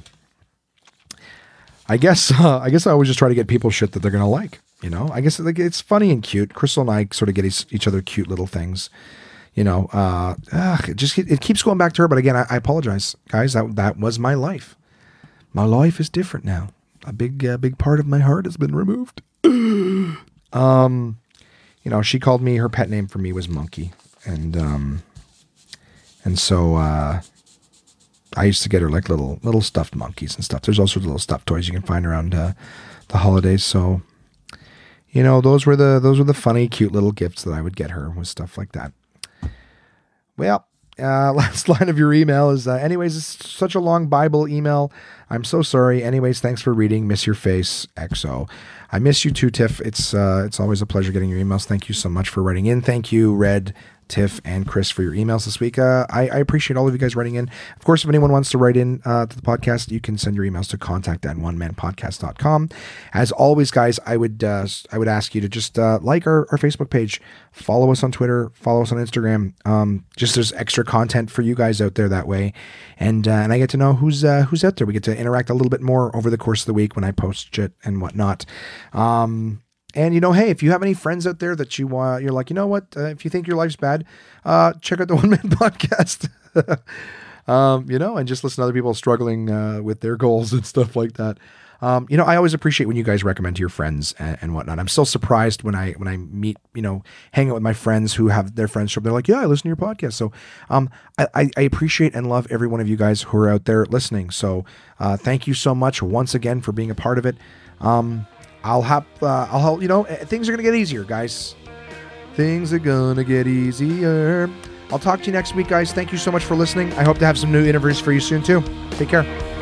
I guess uh, I guess I always just try to get people shit that they're gonna like. You know, I guess like it's funny and cute. Crystal and I sort of get each, other cute little things you know, uh, ugh, it just it keeps going back to her. But again, I, I, apologize, guys. That that was my life. My life is different now. A big uh, big part of my heart has been removed. um, you know, she called me her pet name for me was Monkey, and um, and so uh, I used to get her like little little stuffed monkeys and stuff. There's also little stuffed toys you can find around uh, the holidays. So, you know, those were the those were the funny, cute little gifts that I would get her with stuff like that. Well, uh, last line of your email is, uh, anyways, it's such a long Bible email. I'm so sorry. Anyways, thanks for reading. Miss your face, XO. I miss you too, Tiff. It's uh, it's always a pleasure getting your emails. Thank you so much for writing in. Thank you, Red. Tiff and Chris for your emails this week. Uh, I, I, appreciate all of you guys writing in. Of course, if anyone wants to write in uh, to the podcast, you can send your emails to contact at onemanpodcast.com. As always, guys, I would uh, I would ask you to just uh, like our, our Facebook page, follow us on Twitter, follow us on Instagram. Um, just there's extra content for you guys out there that way, and uh, and I get to know who's uh, who's out there. We get to interact a little bit more over the course of the week when I post shit and whatnot. Um, and you know, hey, if you have any friends out there that you want, you're like, you know what? Uh, if you think your life's bad, uh, check out the One Man Podcast. um, you know, and just listen to other people struggling uh, with their goals and stuff like that. Um, you know, I always appreciate when you guys recommend to your friends and, and, whatnot. I'm still surprised when I when I meet, you know, hang out with my friends who have their friends show. They're like, "Yeah, I listen to your podcast." So, um, I, I appreciate and love every one of you guys who are out there listening. So, uh, thank you so much once again for being a part of it. Um, I'll have, uh, I'll help, you know, eh, things are to get easier, guys. Things are to get easier. I'll talk to you next week, guys. Thank you so much for listening. I hope to have some new interviews for you soon, too. Take care.